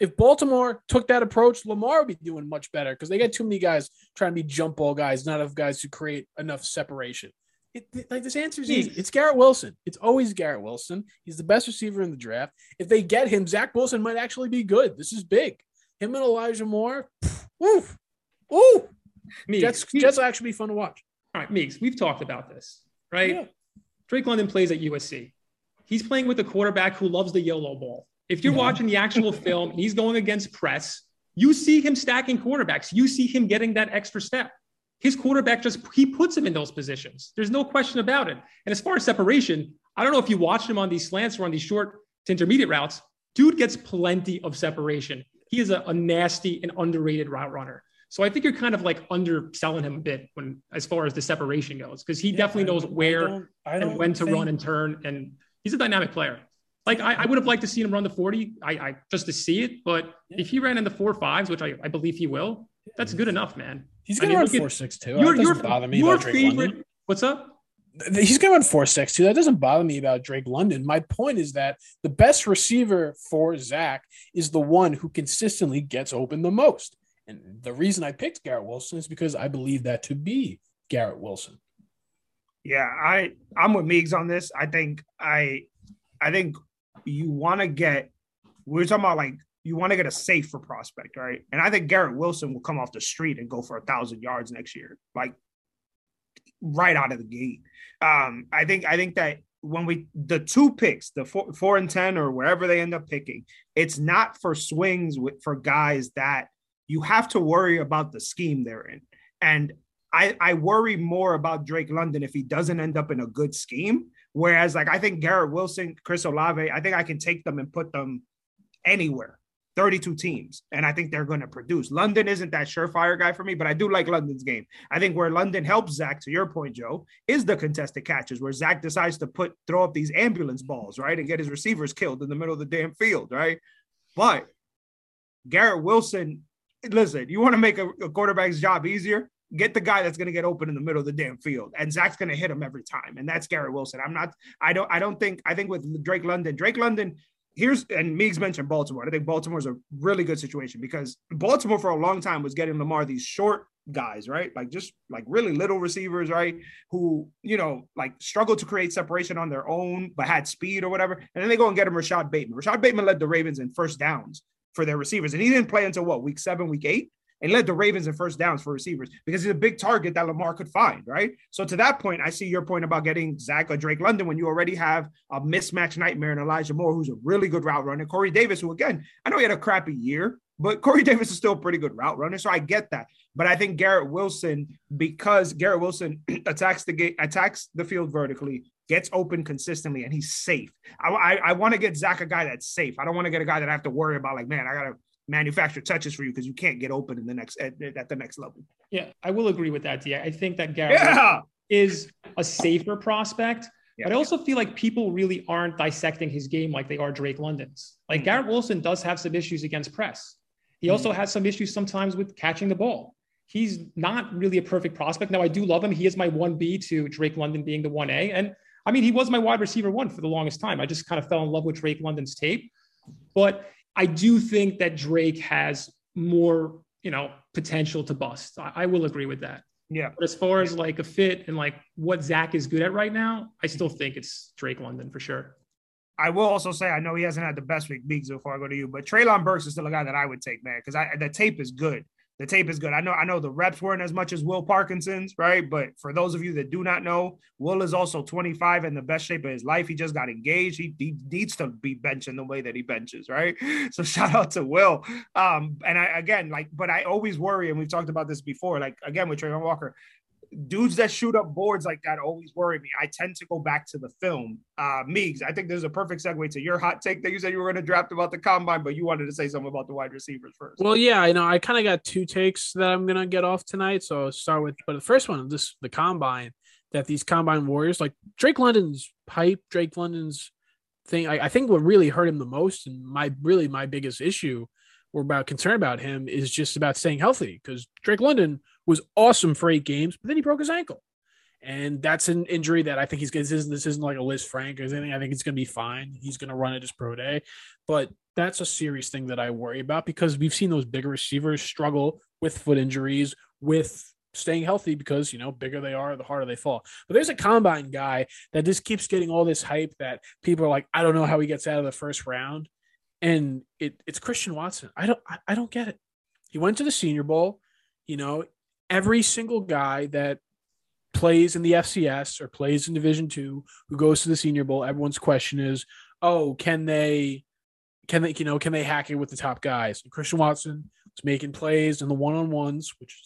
If Baltimore took that approach, Lamar would be doing much better because they got too many guys trying to be jump ball guys, not enough guys to create enough separation. It, like this answer is easy. It's Garrett Wilson. It's always Garrett Wilson. He's the best receiver in the draft. If they get him, Zach Wilson might actually be good. This is big. Him and Elijah Moore. Oof. Ooh. Meeks, Jets, Jets will actually be fun to watch.
All right, Meeks, we've talked about this, right? Yeah. Drake London plays at USC. He's playing with a quarterback who loves the YOLO ball. If you're watching the actual [LAUGHS] film, he's going against press. You see him stacking quarterbacks. You see him getting that extra step. His quarterback just he puts him in those positions. There's no question about it. And as far as separation, I don't know if you watched him on these slants or on these short to intermediate routes. Dude gets plenty of separation. He is a, a nasty and underrated route runner. So I think you're kind of like underselling him a bit when as far as the separation goes, because he yeah, definitely knows where I don't, I don't and when to think... run and turn, and he's a dynamic player. Like I, I, would have liked to see him run the 40, I, I just to see it. But yeah. if he ran in the four fives, which I, I believe he will, that's good enough, man.
He's gonna I mean, run four six two. Your, that doesn't your, bother me. Your favorite,
what's up?
He's going to run four six two. That doesn't bother me about Drake London. My point is that the best receiver for Zach is the one who consistently gets open the most. And the reason I picked Garrett Wilson is because I believe that to be Garrett Wilson.
Yeah, I I'm with Meeks on this. I think I I think you want to get we're talking about like you want to get a safer prospect, right? And I think Garrett Wilson will come off the street and go for a thousand yards next year, like right out of the gate. Um, I think I think that when we the two picks, the four, four and ten or wherever they end up picking, it's not for swings with for guys that you have to worry about the scheme they're in. And I, I worry more about Drake London if he doesn't end up in a good scheme. Whereas, like, I think Garrett Wilson, Chris Olave, I think I can take them and put them anywhere. 32 teams, and I think they're going to produce. London isn't that surefire guy for me, but I do like London's game. I think where London helps Zach, to your point, Joe, is the contested catches where Zach decides to put throw up these ambulance balls, right, and get his receivers killed in the middle of the damn field, right? But Garrett Wilson, listen, you want to make a, a quarterback's job easier? Get the guy that's going to get open in the middle of the damn field, and Zach's going to hit him every time, and that's Garrett Wilson. I'm not. I don't. I don't think. I think with Drake London, Drake London here's and Meeks mentioned Baltimore. I think Baltimore's a really good situation because Baltimore for a long time was getting Lamar these short guys, right? Like just like really little receivers, right? Who, you know, like struggled to create separation on their own, but had speed or whatever. And then they go and get him Rashod Bateman. Rashod Bateman led the Ravens in first downs for their receivers. And he didn't play until what, week seven, week eight? and led the Ravens in first downs for receivers because he's a big target that Lamar could find, right? So to that point, I see your point about getting Zach or Drake London when you already have a mismatch nightmare in Elijah Moore, who's a really good route runner. Corey Davis, who again, I know he had a crappy year, but [LAUGHS] Corey Davis is still a pretty good route runner. So I get that. But I think Garrett Wilson, because Garrett Wilson [CLEARS THROAT] attacks the gate, attacks the field vertically, gets open consistently, and he's safe. I, I, I want to get Zach a guy that's safe. I don't want to get a guy that I have to worry about, like, man, I gotta manufacture touches for you because you can't get open in the next at, at, the next level.
Yeah, I will agree with that. Yeah, I think that Garrett yeah. is a safer prospect. Yeah. But I also feel like people really aren't dissecting his game like they are Drake London's. Like mm-hmm. Garrett Wilson does have some issues against press. He mm-hmm. also has some issues sometimes with catching the ball. He's not really a perfect prospect. Now I do love him. He is my 1B to Drake London being the 1A. And I mean, he was my wide receiver one for the longest time. I just kind of fell in love with Drake London's tape. But I do think that Drake has more, you know, potential to bust. I, I will agree with that.
Yeah.
But as far as like a fit and like what Zach is good at right now, I still think it's Drake London for sure.
I will also say I know he hasn't had the best week, Meeks, before I go to you, but Treylon Burks is still a guy that I would take, man, because I the tape is good the tape is good. I know I know the reps weren't as much as Will Parkinson's, right? But for those of you that do not know, Will is also 25 in the best shape of his life. He just got engaged. He, he needs to be benching the way that he benches, right? [LAUGHS] So shout out to Will. Um, and I again like, but I always worry, and we've talked about this before, like again with Travon Walker, dudes that shoot up boards like that always worry me. I tend to go back to the film. Uh, Meeks, I think there's a perfect segue to your hot take that you said you were going to draft about the combine, but you wanted to say something about the wide receivers first.
Well, yeah, I know. I kind of got two takes that I'm going to get off tonight. So I'll start with, but the first one, this the combine that these combine warriors like Drake London's pipe, Drake London's thing. I, I think what really hurt him the most, and my really my biggest issue or about concern about him is just about staying healthy because Drake London was awesome for eight games, but then he broke his ankle. And that's an injury that I think he's this isn't, this isn't like a Lisfranc or anything. I think it's going to be fine. He's going to run it his pro day, but that's a serious thing that I worry about because we've seen those bigger receivers struggle with foot injuries, with staying healthy because you know bigger they are the harder they fall but there's a combine guy that just keeps getting all this hype that people are like i don't know how he gets out of the first round and it, it's christian watson i don't I, I don't get it he went to the senior bowl you know every single guy that plays in the FCS or plays in Division Two who goes to the Senior Bowl, everyone's question is, "Oh, can they, can they, you know, can they hack it with the top guys?" And Christian Watson was making plays in the one on ones, which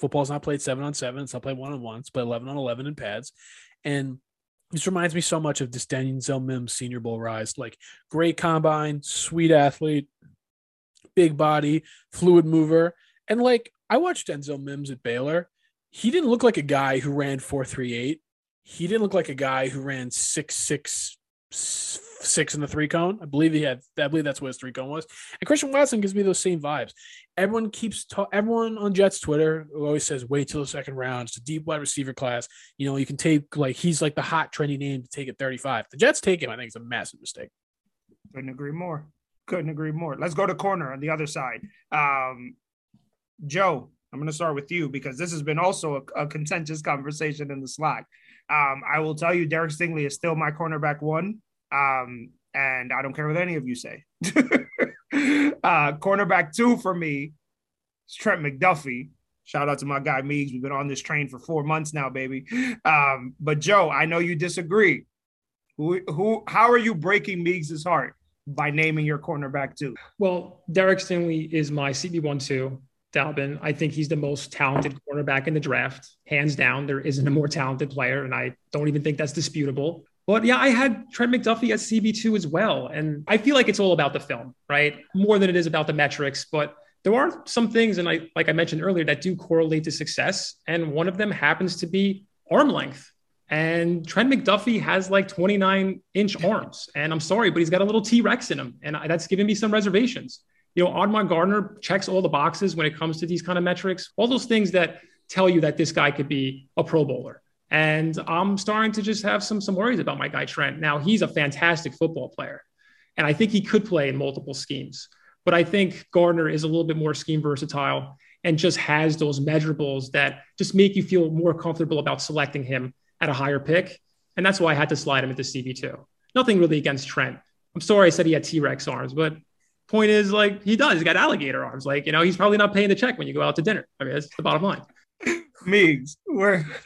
football's not played seven on seven; it's not played one on ones, but eleven on eleven in pads, and. This reminds me so much of this Denzel Mims Senior Bowl rise. Like great combine, sweet athlete, big body, fluid mover, and like I watched Denzel Mims at Baylor. He didn't look like a guy who ran 438. He didn't look like a guy who ran six six six in the three cone. I believe he had. I believe that's what his three cone was. And Christian Watson gives me those same vibes. Everyone keeps ta- everyone on Jets Twitter always says wait till the second round. It's a deep wide receiver class. You know you can take like he's like the hot trendy name to take at 35. The Jets take him. I think it's a massive mistake.
Couldn't agree more. Couldn't agree more. Let's go to corner on the other side. Um, Joe, I'm going to start with you because this has been also a, a contentious conversation in the Slack. Um, I will tell you, Derek Stingley is still my cornerback one, um, and I don't care what any of you say. [LAUGHS] Uh, cornerback two for me is Trent McDuffie. Shout out to my guy Meeks. We've been on this train for four months now, baby. Um, but Joe, I know you disagree. Who, who, how are you breaking Meeks' heart by naming your cornerback two?
Well, Derek Stingley is my CB1 2. Dalvin, I think he's the most talented cornerback in the draft, hands down. There isn't a more talented player, and I don't even think that's disputable. But yeah, I had Trent McDuffie at CB2 as well. And I feel like it's all about the film, right? More than it is about the metrics. But there are some things, and I like I mentioned earlier, that do correlate to success. And one of them happens to be arm length. And Trent McDuffie has like 29 inch arms. And I'm sorry, but he's got a little T Rex in him. And that's giving me some reservations. You know, Ahmad Gardner checks all the boxes when it comes to these kind of metrics, all those things that tell you that this guy could be a Pro Bowler. And I'm starting to just have some some worries about my guy Trent. Now he's a fantastic football player, and I think he could play in multiple schemes. But I think Gardner is a little bit more scheme versatile and just has those measurables that just make you feel more comfortable about selecting him at a higher pick. And that's why I had to slide him into CB2. Nothing really against Trent. I'm sorry I said he had T Rex arms, but point is like he does. He's got alligator arms. Like, you know, he's probably not paying the check when you go out to dinner. I mean, that's the bottom line.
Meeks, where [LAUGHS]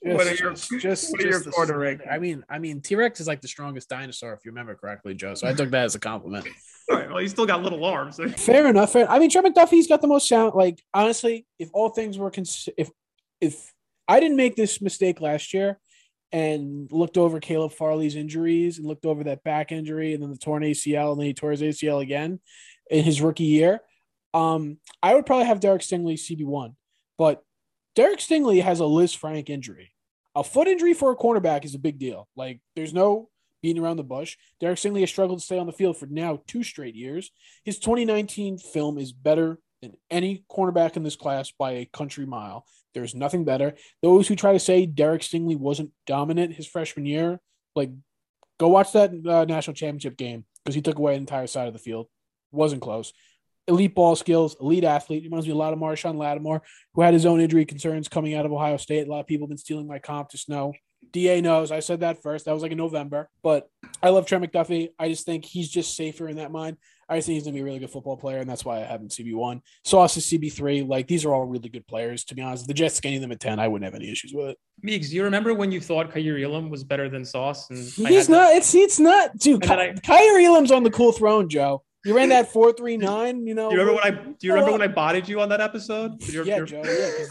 what are your
just, just,
what are your
the-
quarter rank?
I mean, I mean, T Rex is like the strongest dinosaur, if you remember correctly, Joe. So I took that as a compliment. [LAUGHS]
All right. Well, he's still got little arms. [LAUGHS]
Fair enough. Fair. I mean, Trent McDuffie's got the most sound. Like honestly, if all things were cons- if if I didn't make this mistake last year and looked over Caleb Farley's injuries and looked over that back injury and then the torn ACL and then he tore his ACL again in his rookie year, um, I would probably have Derek Stingley CB one, but Derek Stingley has a Lisfranc injury. A foot injury for a cornerback is a big deal. Like there's no beating around the bush. Derek Stingley has struggled to stay on the field for now two straight years. His 2019 film is better than any cornerback in this class by a country mile. There's nothing better. Those who try to say Derek Stingley wasn't dominant his freshman year, like go watch that uh, national championship game because he took away an entire side of the field. Wasn't close. Elite ball skills, elite athlete. Reminds me a lot of Marshon Lattimore, who had his own injury concerns coming out of Ohio State. A lot of people have been stealing my comp to Snow. DA knows. I said that first. That was like in November. But I love Trent McDuffie. I just think he's just safer in that mind. I just think he's gonna be a really good football player, and that's why I have him CB one. Sauce is CB three. Like these are all really good players. To be honest, the Jets getting them at ten, I wouldn't have any issues with it.
Meeks, do you remember when you thought Kaiir Elam was better than Sauce? And
He's not. It's it's not, dude.
Then I-
Kaiir Elam's on the cool throne, Joe. You ran that four three nine. You know.
Do you remember when I? Do you remember when I bodied you on that episode? Did you-
Yeah,
you-
Joe.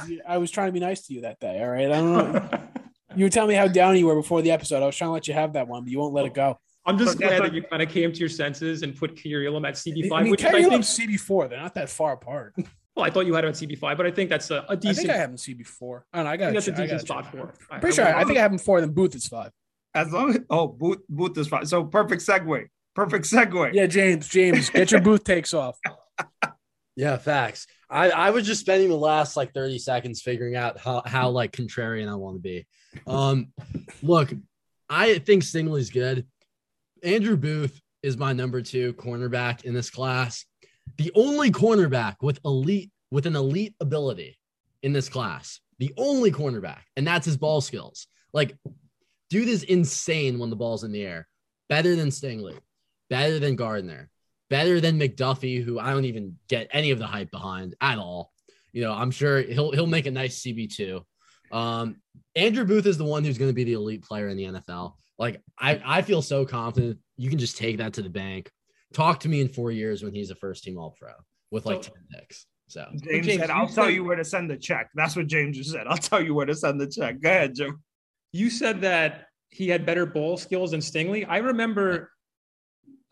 Yeah, I was trying to be nice to you that day. All right. I don't know. [LAUGHS] you were telling me how down you were before the episode. I was trying to let you have that one, but you won't let it go.
I'm just
But that's
glad
what-
that you kind of came to your senses and put Kaiir Elam at CB5,
I mean,
which
Kaiir
I think.
CB four. They're not that far apart. [LAUGHS]
Well, I thought you had him at CB5, but I think that's a, a
I
decent.
think I have him CB four. I don't know. I
I
got.
think that's a
I
decent
gotta
spot for. it. I-
Pretty
I
sure.
would-
I think I have him four. Then Booth is five.
As long as oh Booth Booth is five. So perfect segue. Perfect segue.
Yeah, James. James, get your Booth takes off. [LAUGHS]
Yeah, facts. I, I was just spending the last like 30 seconds figuring out how, how like contrarian I want to be. Um, look, I think Stingley's good. Andrew Booth is my number two cornerback in this class. The only cornerback with elite with an elite ability in this class. The only cornerback, and that's his ball skills. Like, dude is insane when the ball's in the air. Better than Stingley, better than Gardner, better than McDuffie, who I don't even get any of the hype behind at all. You know, I'm sure he'll he'll make a nice CB2. Um, Andrew Booth is the one who's going to be the elite player in the NFL. Like, I, I feel so confident. You can just take that to the bank. Talk to me in four years when he's a first team All Pro with like
So-
10 picks. So
James,
James,
said, "I'll tell
said-
you where to send the check." That's what James just said. I'll tell you where to send the check. Go ahead, Joe.
You said that he had better ball skills than Stingley. I remember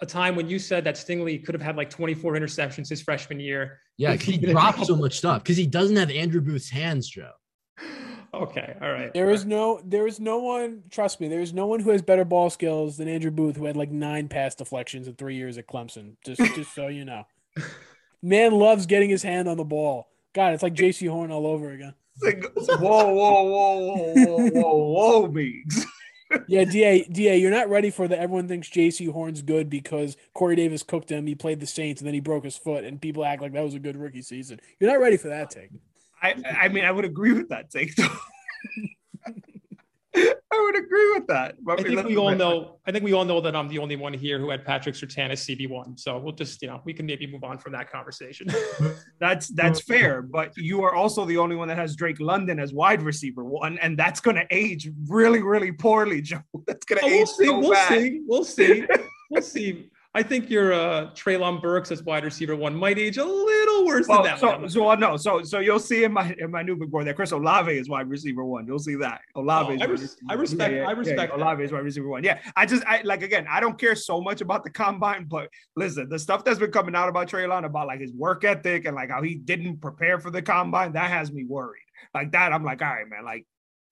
a time when you said that Stingley could have had like 24 interceptions his freshman year.
yeah,
he
he
didn't
drops
have-
so much stuff because he doesn't have Andrew Booth's hands, Joe. [LAUGHS]
Okay, all right.
There is no, there is no one. Trust me, there is no one who has better ball skills than Andrew Booth, who had like nine pass deflections in three years at Clemson. Just, just so you know, [LAUGHS] man loves getting his hand on the ball. God, it's like Jaycee Horn all over again.
Whoa, whoa, whoa, whoa, whoa, whoa, whoa, Meeks. [LAUGHS]
Yeah, Da, Da, you're not ready for the. Everyone thinks Jaycee Horn's good because Corey Davis cooked him. He played the Saints and then he broke his foot, and people act like that was a good rookie season. You're not ready for that take.
I, I mean, I would agree with that take. though. [LAUGHS] I would agree with that. But
I think we all know. I think we all know that I'm the only one here who had Patrick Surtain as CB one. So we'll just, you know, we can maybe move on from that conversation. [LAUGHS]
That's that's fair, but you are also the only one that has Drake London as wide receiver one, and that's going to age really, really poorly, Joe. [LAUGHS] That's going to
Oh, uh, we'll
age
see.
so
we'll
bad.
see. We'll see. We'll see. I think your uh, Treylon Burks as wide receiver one might age a little worse
Well,
than that.
so
one.
so uh, no, so so you'll see in my in my new big board that Chris Olave is wide receiver one. You'll see that Olave.
Oh,
is
I res- I respect- I respect that.
Olave is wide receiver one. Yeah, I just I like again. I don't care so much about the combine, but listen, the stuff that's been coming out about Treylon about like his work ethic and like how he didn't prepare for the combine, that has me worried. Like that, I'm like, all right, man, like.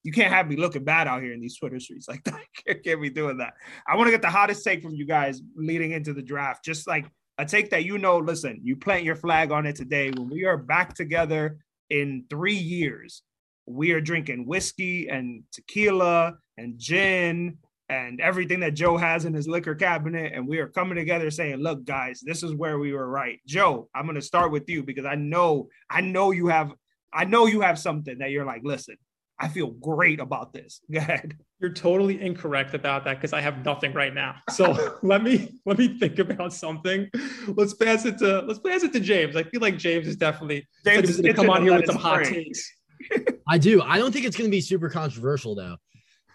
You can't have me looking bad out here in these Twitter streets like [LAUGHS] that. Can't, can't be doing that. I want to get the hottest take from you guys leading into the draft. Just like a take that you know, listen, you plant your flag on it today. When we are back together in three years, we are drinking whiskey and tequila and gin and everything that Joe has in his liquor cabinet. And we are coming together saying, look, guys, this is where we were right. Joe, I'm gonna start with you because I know, I know you have, I know you have something that you're like, listen, I feel great about this. [LAUGHS] Go ahead.
You're totally incorrect about that because I have nothing right now. So [LAUGHS] let me let me think about something. Let's pass it to let's pass it to James. I feel like James is definitely
James
James
is
is going to come on here with some hot takes. [LAUGHS]
I do. I don't think it's going to be super controversial though.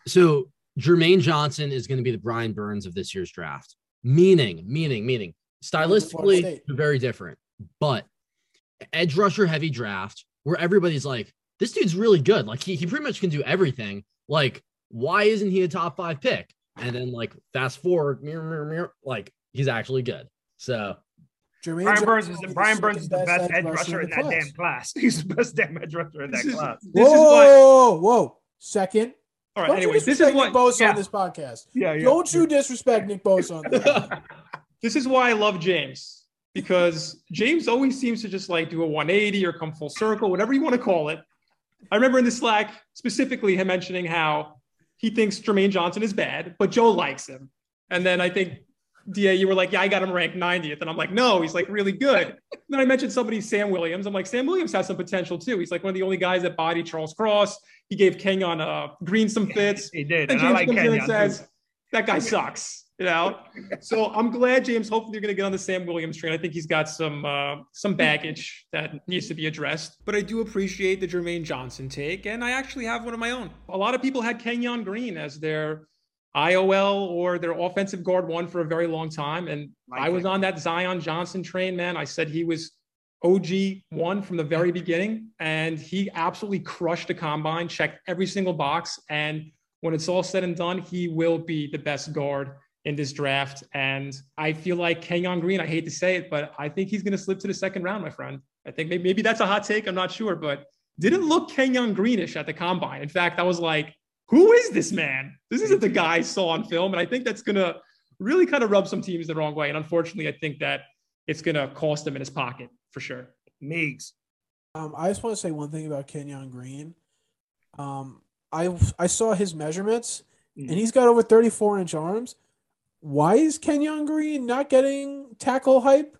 So Jermaine Johnson is going to be the Brian Burns of this year's draft. Meaning, meaning, meaning. Stylistically, they're very different. But edge rusher heavy draft where everybody's like, this dude's really good. Like he, he pretty much can do everything. Like, why isn't he a top five pick? And then like fast forward, mirror, mirror, mirror, like he's actually good. So
Jermaine
Brian Burns is the Brian Burns is the
second
best
edge
edge
rusher
rusher in that
class.
damn class. [LAUGHS] He's the best damn edge rusher in that
This is,
class. [LAUGHS]
this is why.
Whoa, whoa, second.
All right.
Don't
Anyways,
you
this
disrespect
is
Nick
what
Bosa
yeah.
on this podcast.
Yeah, yeah.
Don't you disrespect Nick Bosa on this. [LAUGHS]
this is why I love James because James always seems to just like do a 180 or come full circle, whatever you want to call it. I remember in the Slack specifically him mentioning how he thinks Jermaine Johnson is bad, but Joe likes him. And then I think Da, you were like, yeah, I got him ranked 90th, and I'm like, no, he's like really good. then I mentioned somebody, Sam Williams. I'm like, Sam Williams has some potential too. He's like one of the only guys that body Charles Cross. He gave Kenyon uh, Green some fits.
He did.
And
And I
James
like
comes in and says,
too.
that guy sucks, you know? so I'm glad, James. Hopefully, you're going to get on the Sam Williams train. I think he's got some uh, some baggage that needs to be addressed. But I do appreciate the Jermaine Johnson take, and I actually have one of my own. A lot of people had Kenyon Green as their IOL or their offensive guard one for a very long time, and
Like
I was
it.
on that Zion Johnson train, man. I said he was OG one from the very beginning, and he absolutely crushed the combine, checked every single box. And when it's all said and done, he will be the best guard in this draft. And I feel like Kenyon Green, I hate to say it, but I think he's going to slip to the second round, my friend. I think maybe, maybe that's a hot take. I'm not sure, but didn't look Kenyon Greenish at the combine. In fact, I was like, who is this man? This isn't the guy I saw on film. And I think that's going to really kind of rub some teams the wrong way. And unfortunately, I think that it's going to cost him in his pocket for sure.
Meeks.
Um, I just want to say one thing about Kenyon Green. Um, I I saw his measurements, and he's got over 34 inch arms. Why is Kenyon Green not getting tackle hype?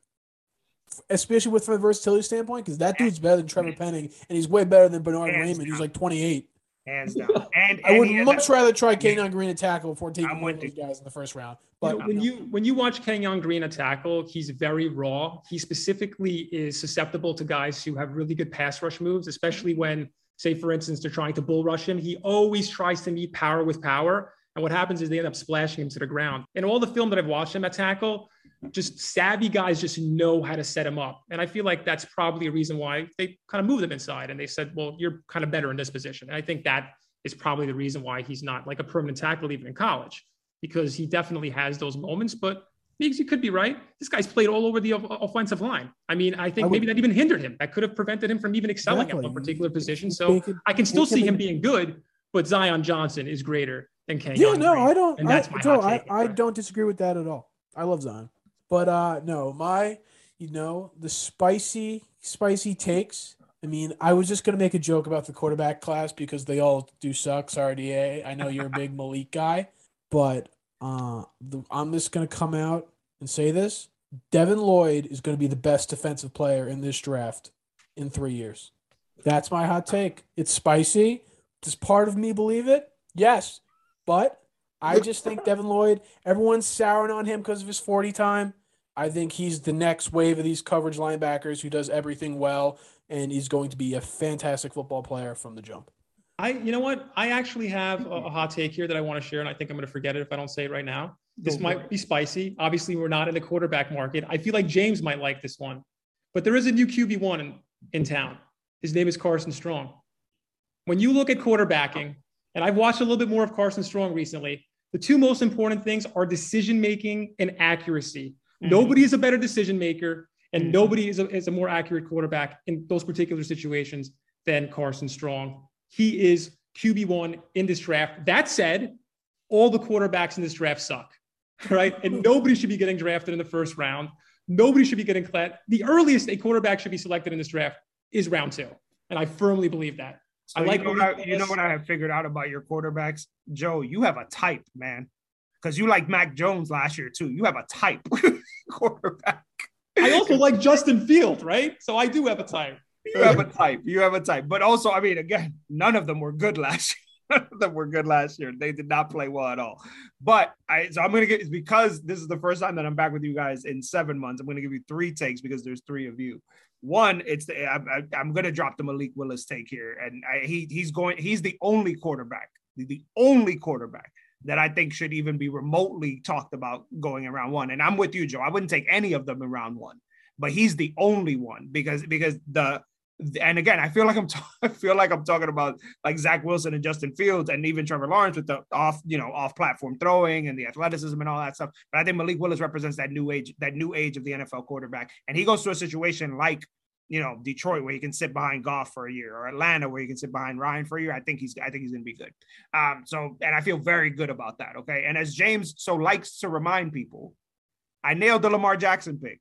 Especially with from a versatility standpoint, because that dude's better than Trevor Penning, and he's way better than Bernard
Hands
Raimann, who's
down.
like 28.
Hands down. And,
I would much
that-
rather try Kenyon Green to tackle before taking one of
with
those guys in the first round.
You
But
know, when you when you watch Kenyon Green a tackle, he's very raw. He specifically is susceptible to guys who have really good pass rush moves, especially when, say, for instance, they're trying to bull rush him. He always tries to meet power with power. And what happens is they end up splashing him to the ground. In all the film that I've watched him at tackle, just savvy guys just know how to set him up. And I feel like that's probably a reason why they kind of moved him inside and they said, well, you're kind of better in this position. And I think that is probably the reason why he's not like a permanent tackle even in college because he definitely has those moments. But Meeks, you could be right. This guy's played all over the offensive line. I mean, I think
I would-
maybe that even hindered him. That could have prevented him from even excelling at
Exactly.
one particular position. So
could-
I can still see him
be-
being good, but Zion Johnson is greater than Kenyon.
yeah, no,
Green.
I don't.
And
I,
my
I. I don't disagree with that at all. I love Zion, but uh, no, my, you know, the spicy, spicy takes. I mean, I was just gonna make a joke about the quarterback class because they all do suck. Sorry, Da. I know you're a big [LAUGHS] Malik guy, but uh, the, I'm just gonna come out and say this: Devin Lloyd is gonna be the best defensive player in this draft in three years. That's my hot take. It's spicy. Does part of me believe it? Yes.
But I just think Devin Lloyd, everyone's souring on him because of his 40 time. I think he's the next wave of these coverage linebackers who does everything well, and he's going to be a fantastic football player from the jump.
I, you know what? I actually have a, a hot take here that I want to share, and I think I'm going to forget it if I don't say it right now. This
Go
might be spicy. Obviously, we're not in the quarterback market. I feel like James might like this one, but there is a new QB one in, in town. His name is Carson Strong. When you look at quarterbacking, and I've watched a little bit more of Carson Strong recently, the two most important things are decision making and accuracy.
Mhm.
Nobody is a better decision maker, and
Mhm.
nobody is a, is a more accurate quarterback in those particular situations than Carson Strong. He is QB1 in this draft. That said, all the quarterbacks in this draft suck, [LAUGHS] right? And [LAUGHS] nobody should be getting drafted in the first round. Nobody should be getting clad. The earliest a quarterback should be selected in this draft is round two. And I firmly believe that.
So
I like
you know, what I, you know what I have figured out about your quarterbacks, Joe. You have a type, man, because you like Mac Jones last year too. You have a type [LAUGHS] quarterback.
I also like Justin Field, right? So I do have a type.
You have a type. You have a type. But also, I mean, again, none of them were good last year. [LAUGHS] None of them were good last year. They did not play well at all. But I so I'm gonna get because this is the first time that I'm back with you guys in seven months. I'm gonna give you three takes because there's three of you. One, it's the I'm, I- I'm gonna drop the Malik Willis take here, and I, he he's going. He's the only quarterback, the, the only quarterback that I think should even be remotely talked about going in round one. And I'm with you, Joe. I wouldn't take any of them in round one, but he's the only one because because the and again, I feel like I'm [LAUGHS] ta- I feel like I'm talking about like Zach Wilson and Justin Fields and even Trevor Lawrence with the off you know off platform throwing and the athleticism and all that stuff. But I think Malik Willis represents that new age that new age of the NFL quarterback, and he goes to a situation like you know Detroit where he can sit behind Goff for a year, or Atlanta where he can sit behind Ryan for a year. I think he's I think he's going to be good. Um, so and I feel very good about that. Okay, and as James so likes to remind people, I nailed the Lamar Jackson pick.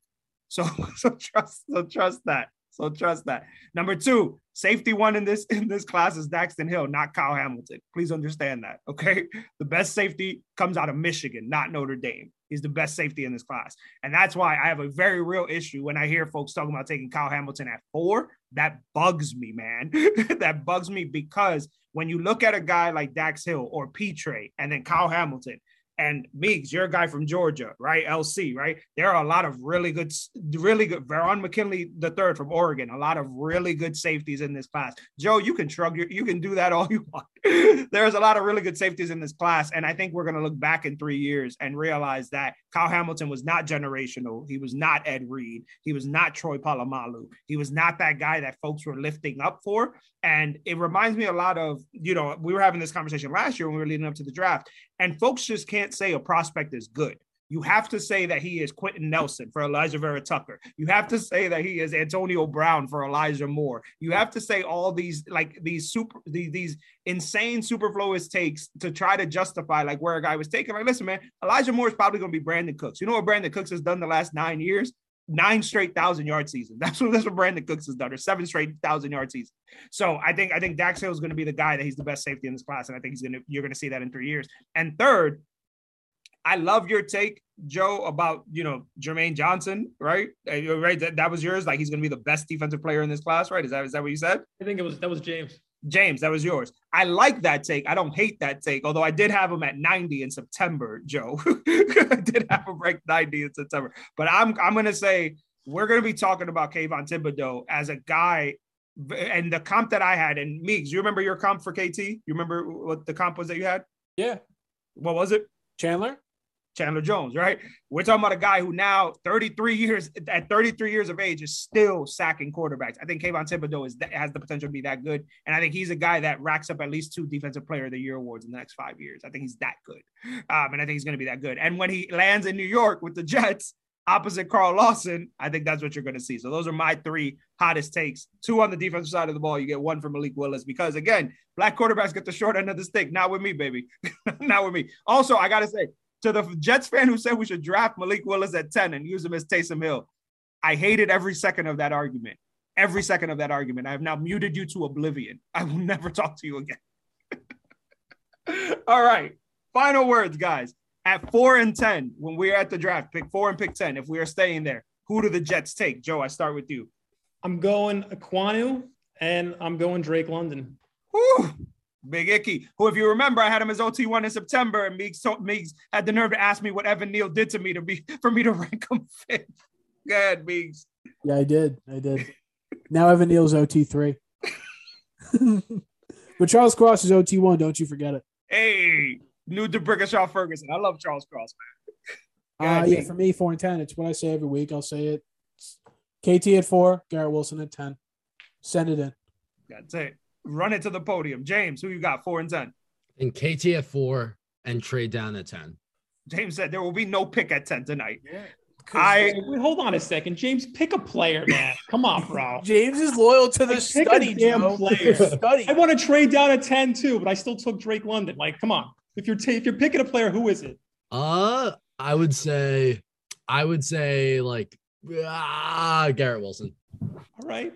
So [LAUGHS] so trust so trust that. So trust that. Number two, safety one in this [LAUGHS] in this class is Daxton Hill, not Kyle Hamilton. Please understand that. Okay. [LAUGHS] The best safety comes out of Michigan, not Notre Dame. He's the best safety in this class. And that's why I have a very real issue when I hear folks talking about taking Kyle Hamilton at four. That bugs me, man. [LAUGHS] that bugs me because when you look at a guy like Dax Hill or Petre and then Kyle Hamilton, and Meeks, you're a guy from Georgia, right? LC, right? There are a lot of really good, really good. Verone McKinley the third from Oregon, a lot of really good safeties in this class. Joe, you can shrug your, you can do that all [LAUGHS] you want. [LAUGHS] There's a lot of really good safeties in this class, and I think we're going to look back in three years and realize that Kyle Hamilton was not generational. He was not Ed Reed. He was not Troy Polamalu. He was not that guy that folks were lifting up for. And it reminds me a lot of, you know, we were having this conversation last year when we were leading up to the draft, and folks just can't say a prospect is good. You have to say that he is Quenton Nelson for Alijah Vera-Tucker. You have to say that he is Antonio Brown for Elijah Moore. You have to say all these like these super these, these insane superfluous takes to try to justify like where a guy was taken. Like, listen, man, Elijah Moore is probably going to be Brandin Cooks. You know what Brandin Cooks has done the last nine years? Nine straight thousand yard season. [LAUGHS] That's what that's what Brandin Cooks has done, or seven straight thousand yard season. So I think I think Dax Hill is going to be the guy that he's the best safety in this class, and I think he's gonna you're going to see that in three years. And third, I love your take, Joe, about you know Jermaine Johnson, right? Uh, Right, that, that was yours. Like he's going to be the best defensive player in this class, right? Is that is that what you said?
I think it was that was James.
James, that was yours. I like that take. I don't hate that take, although I did have him at 90 in September, Joe. [LAUGHS] I did have him ranked 90 in September. But I'm I'm gonna say we're gonna be talking about Kayvon Thibodeaux as a guy and the comp that I had, and Meeks, you remember your comp for KT? You remember what the comp was that you had?
Yeah.
What was it?
Chandler?
Chandler Jones, right? We're talking about a guy who now 33 years at 33 years of age is still sacking quarterbacks. I think Kayvon Thibodeaux is has the potential to be that good, and I think he's a guy that racks up at least two Defensive Player of the Year awards in the next five years. I think he's that good, um, and I think he's going to be that good. And when he lands in New York with the Jets, opposite Carl Lawson, I think that's what you're going to see. So those are my three hottest takes. Two on the defensive side of the ball. You get one from Malik Willis because again, black quarterbacks get the short end of the stick. Not with me, baby. [LAUGHS] Not with me. Also, I got to say to the Jets fan who said we should draft Malik Willis at 10 and use him as Taysom Hill, I hated every second of that argument. Every second of that argument. I have now muted you to oblivion. [LAUGHS] I will never talk to you again. [LAUGHS] All right. Final words, guys. At four and 10, when we're at the draft, pick four and pick 10, if we are staying there, who do the Jets take? Joe, I start with you.
I'm going Ekwonu and I'm going Drake London.
Whew. Big Icky, who, if you remember, I had him as OT1 in September, and Meeks, told, Meeks had the nerve to ask me what Evan Neal did to me to be [LAUGHS] for me to rank him [LAUGHS] fifth. Go ahead, Meeks.
Yeah, I did. I did. Now Evan Neal's OT three. [LAUGHS] but Charles Cross is OT one. Don't you forget it.
Hey, new DeBrickashaw Ferguson. I love Charles Cross, man.
Uh, yeah, for me, four and ten. It's what I say every week. I'll say it. KT at four, Garrett Wilson at ten. Send it in.
That's it. Run it to the podium. James, who you got? Four and ten.
And KT at four and trade down at 10.
James said there will be no pick at 10 tonight.
I
I
wait, hold on a second, James. Pick a player, man. Come on, bro. [LAUGHS]
James is loyal to the
Pick a
study,
damn
Joe.
player.
Study.
I want to trade down at ten too, but I still took Drake London. Like, come on. If you're ta- if you're picking a player, who is it?
Uh, I would say, I would say like ah, Garrett Wilson.
All right.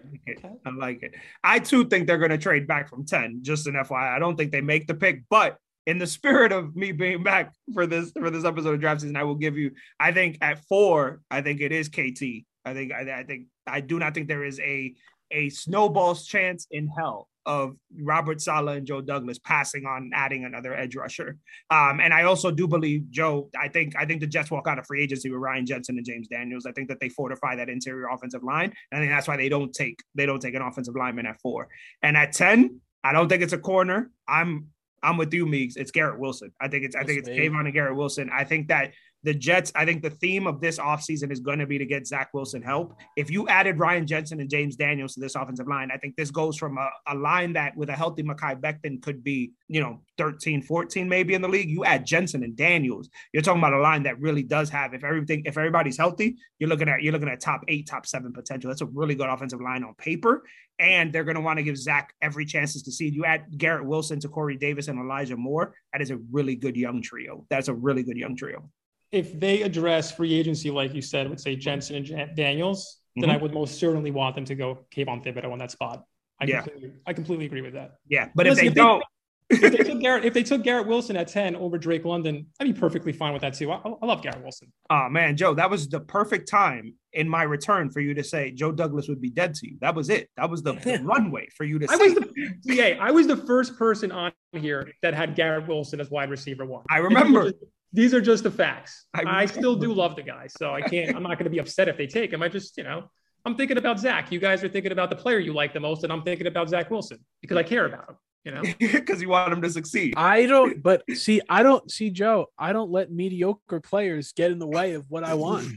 I like it. I too think they're going to trade back from 10. Just an FYI. I don't think they make the pick, but in the spirit of me being back for this for this episode of draft season, I will give you. I think at four, I think it is KT. I think I, I think I do not think there is a a snowball's chance in hell of Robert Saleh and Joe Douglas passing on adding another edge rusher. Um, and I also do believe Joe. I think I think the Jets walk out of free agency with Ryan Jensen and James Daniels. I think that they fortify that interior offensive line, and I think that's why they don't take they don't take an offensive lineman at four. And at ten, I don't think it's a corner. I'm I'm with you, Meeks. It's Garrett Wilson. I think it's I think it's. Kayvon and Garrett Wilson. I think that the Jets, I think the theme of this offseason is going to be to get Zach Wilson help. If you added Ryan Jensen and James Daniels to this offensive line, I think this goes from a, a line that with a healthy Mekhi Becton could be, you know, 13, 14 maybe in the league. You add Jensen and Daniels, you're talking about a line that really does have, if everything, if everybody's healthy, you're looking at, you're looking at top eight, top seven potential. That's a really good offensive line on paper. And they're going to want to give Zach every chance to succeed. You add Garrett Wilson to Corey Davis and Elijah Moore. That is a really good young trio. That's a really good young trio.
If they address free agency, like you said, with say Jensen and Jan- Daniels, then
Mhm.
I would most certainly want them to go Kayvon Thibodeaux on that spot. I
Yeah.
completely, I completely agree with that.
Yeah. But if
if
they
they-
don't, [LAUGHS]
If they took Garrett, if they took Garrett Wilson at ten over Drake London, I'd be perfectly fine with that too. I, I love Garrett Wilson.
Oh man, Joe, that was the perfect time in my return for you to say Joe Douglas would be dead to you. That was it. That was the, the [LAUGHS] runway for you to
I
say.
was the yeah, I was the first person on here that had Garrett Wilson as wide receiver one.
I remember. [LAUGHS]
These are just the facts.
I
I, still [LAUGHS] do love the guy, so I can't. I'm not going to be upset if they take him. I just, you know, I'm thinking about Zach. You guys are thinking about the player you like the most, and I'm thinking about Zach Wilson because I care about him. You know, [LAUGHS]
because you want him to succeed.
I don't, but see, I don't see Joe. I don't let mediocre players get in the way of what I want.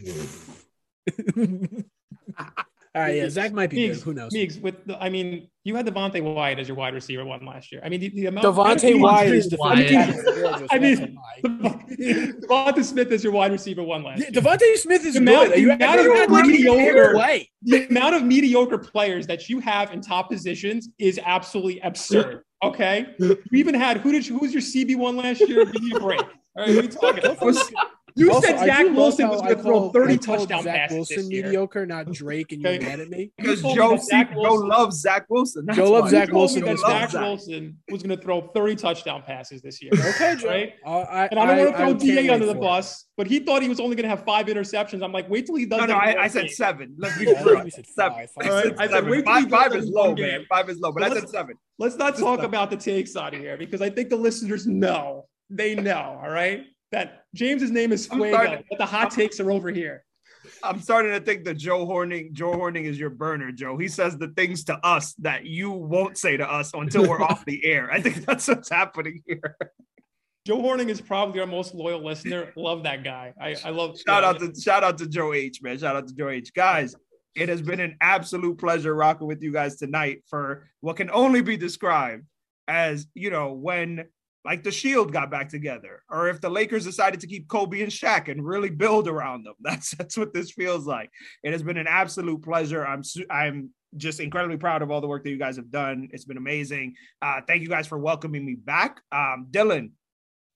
[LAUGHS] Uh, All right, yeah, Zach might be good. Who knows?
Meeks, with the, I mean, you had Devonte Wyatt as your wide receiver one last year. I mean, the, the amount
Devonte Wyatt is
Wyatt.
defensive.
I mean, DeVonta Smith is your wide receiver one last year.
DeVonta Smith is
The amount-
good.
the amount of mediocre-
away.
the amount of mediocre players that you have in top positions is absolutely absurd. Okay, you even had who did you, who was your CB one last year? Give me a break. All right, what are you talking about? You
Also,
said Zach Wilson was going to throw 30
I
touchdown
Zach
passes
Wilson
this year.
mediocre, not Drake, and you're mad at me.
Because
told
Joe,
that Zach
Joe
Wilson-
loves Zach Wilson. That's
Joe loves. Zach Wilson
that. Zach
Zach.
Wilson was going to throw 30 touchdown passes this year.
Okay, Joe.
Right?
Uh, I,
And I don't want to throw
can't
DA under the
it.
bus, but he thought he was only going to have five interceptions. I'm like, wait till he does
No,
that.
no, I, I said seven. Let's be [LAUGHS]
Yeah,
real.
we said
Seven.
five,
I
five.
All right,
said
I said,
seven.
wait
Five,
does
five
that
is low, man. Five is low, but I said seven.
Let's not talk about the takes out of here because I think the listeners know. They know, all right? That James's name is Fuego, but the hot takes are over here.
I'm starting to think that Joe Horning, Joe Horning is your burner, Joe. He says the things to us that you won't say to us until we're off the air. I think that's what's happening here.
Joe Horning is probably our most loyal listener. Love that guy. I, I love
Shout out to shout out to Joe H, man. Shout out to Joe H. Guys, it has been an absolute pleasure rocking with you guys tonight for what can only be described as, you know, when like the Shield got back together, or if the Lakers decided to keep Kobe and Shaq and really build around them. [LAUGHS] That's that's what this feels like. It has been an absolute pleasure. I'm I'm just incredibly proud of all the work that you guys have done. It's been amazing. Uh, thank you guys for welcoming me back. Um, Dylan,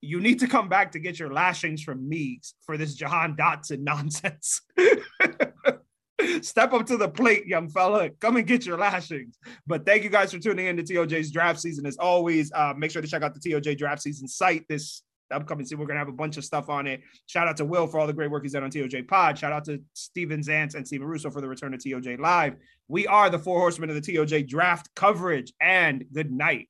you need to come back to get your lashings from Meeks for this Jahan Dotson nonsense. [LAUGHS] [LAUGHS] Step up to the plate, young fella. Come and get your lashings. But thank you guys for tuning in to TOJ's draft season. As always, uh, make sure to check out the TOJ draft season site this upcoming season. We're going to have a bunch of stuff on it. Shout out to Will for all the great work he's done on TOJ Pod. Shout out to Steven Zantz and Steven Russo for the return of TOJ Live. We are the four horsemen of the TOJ draft coverage. And good night.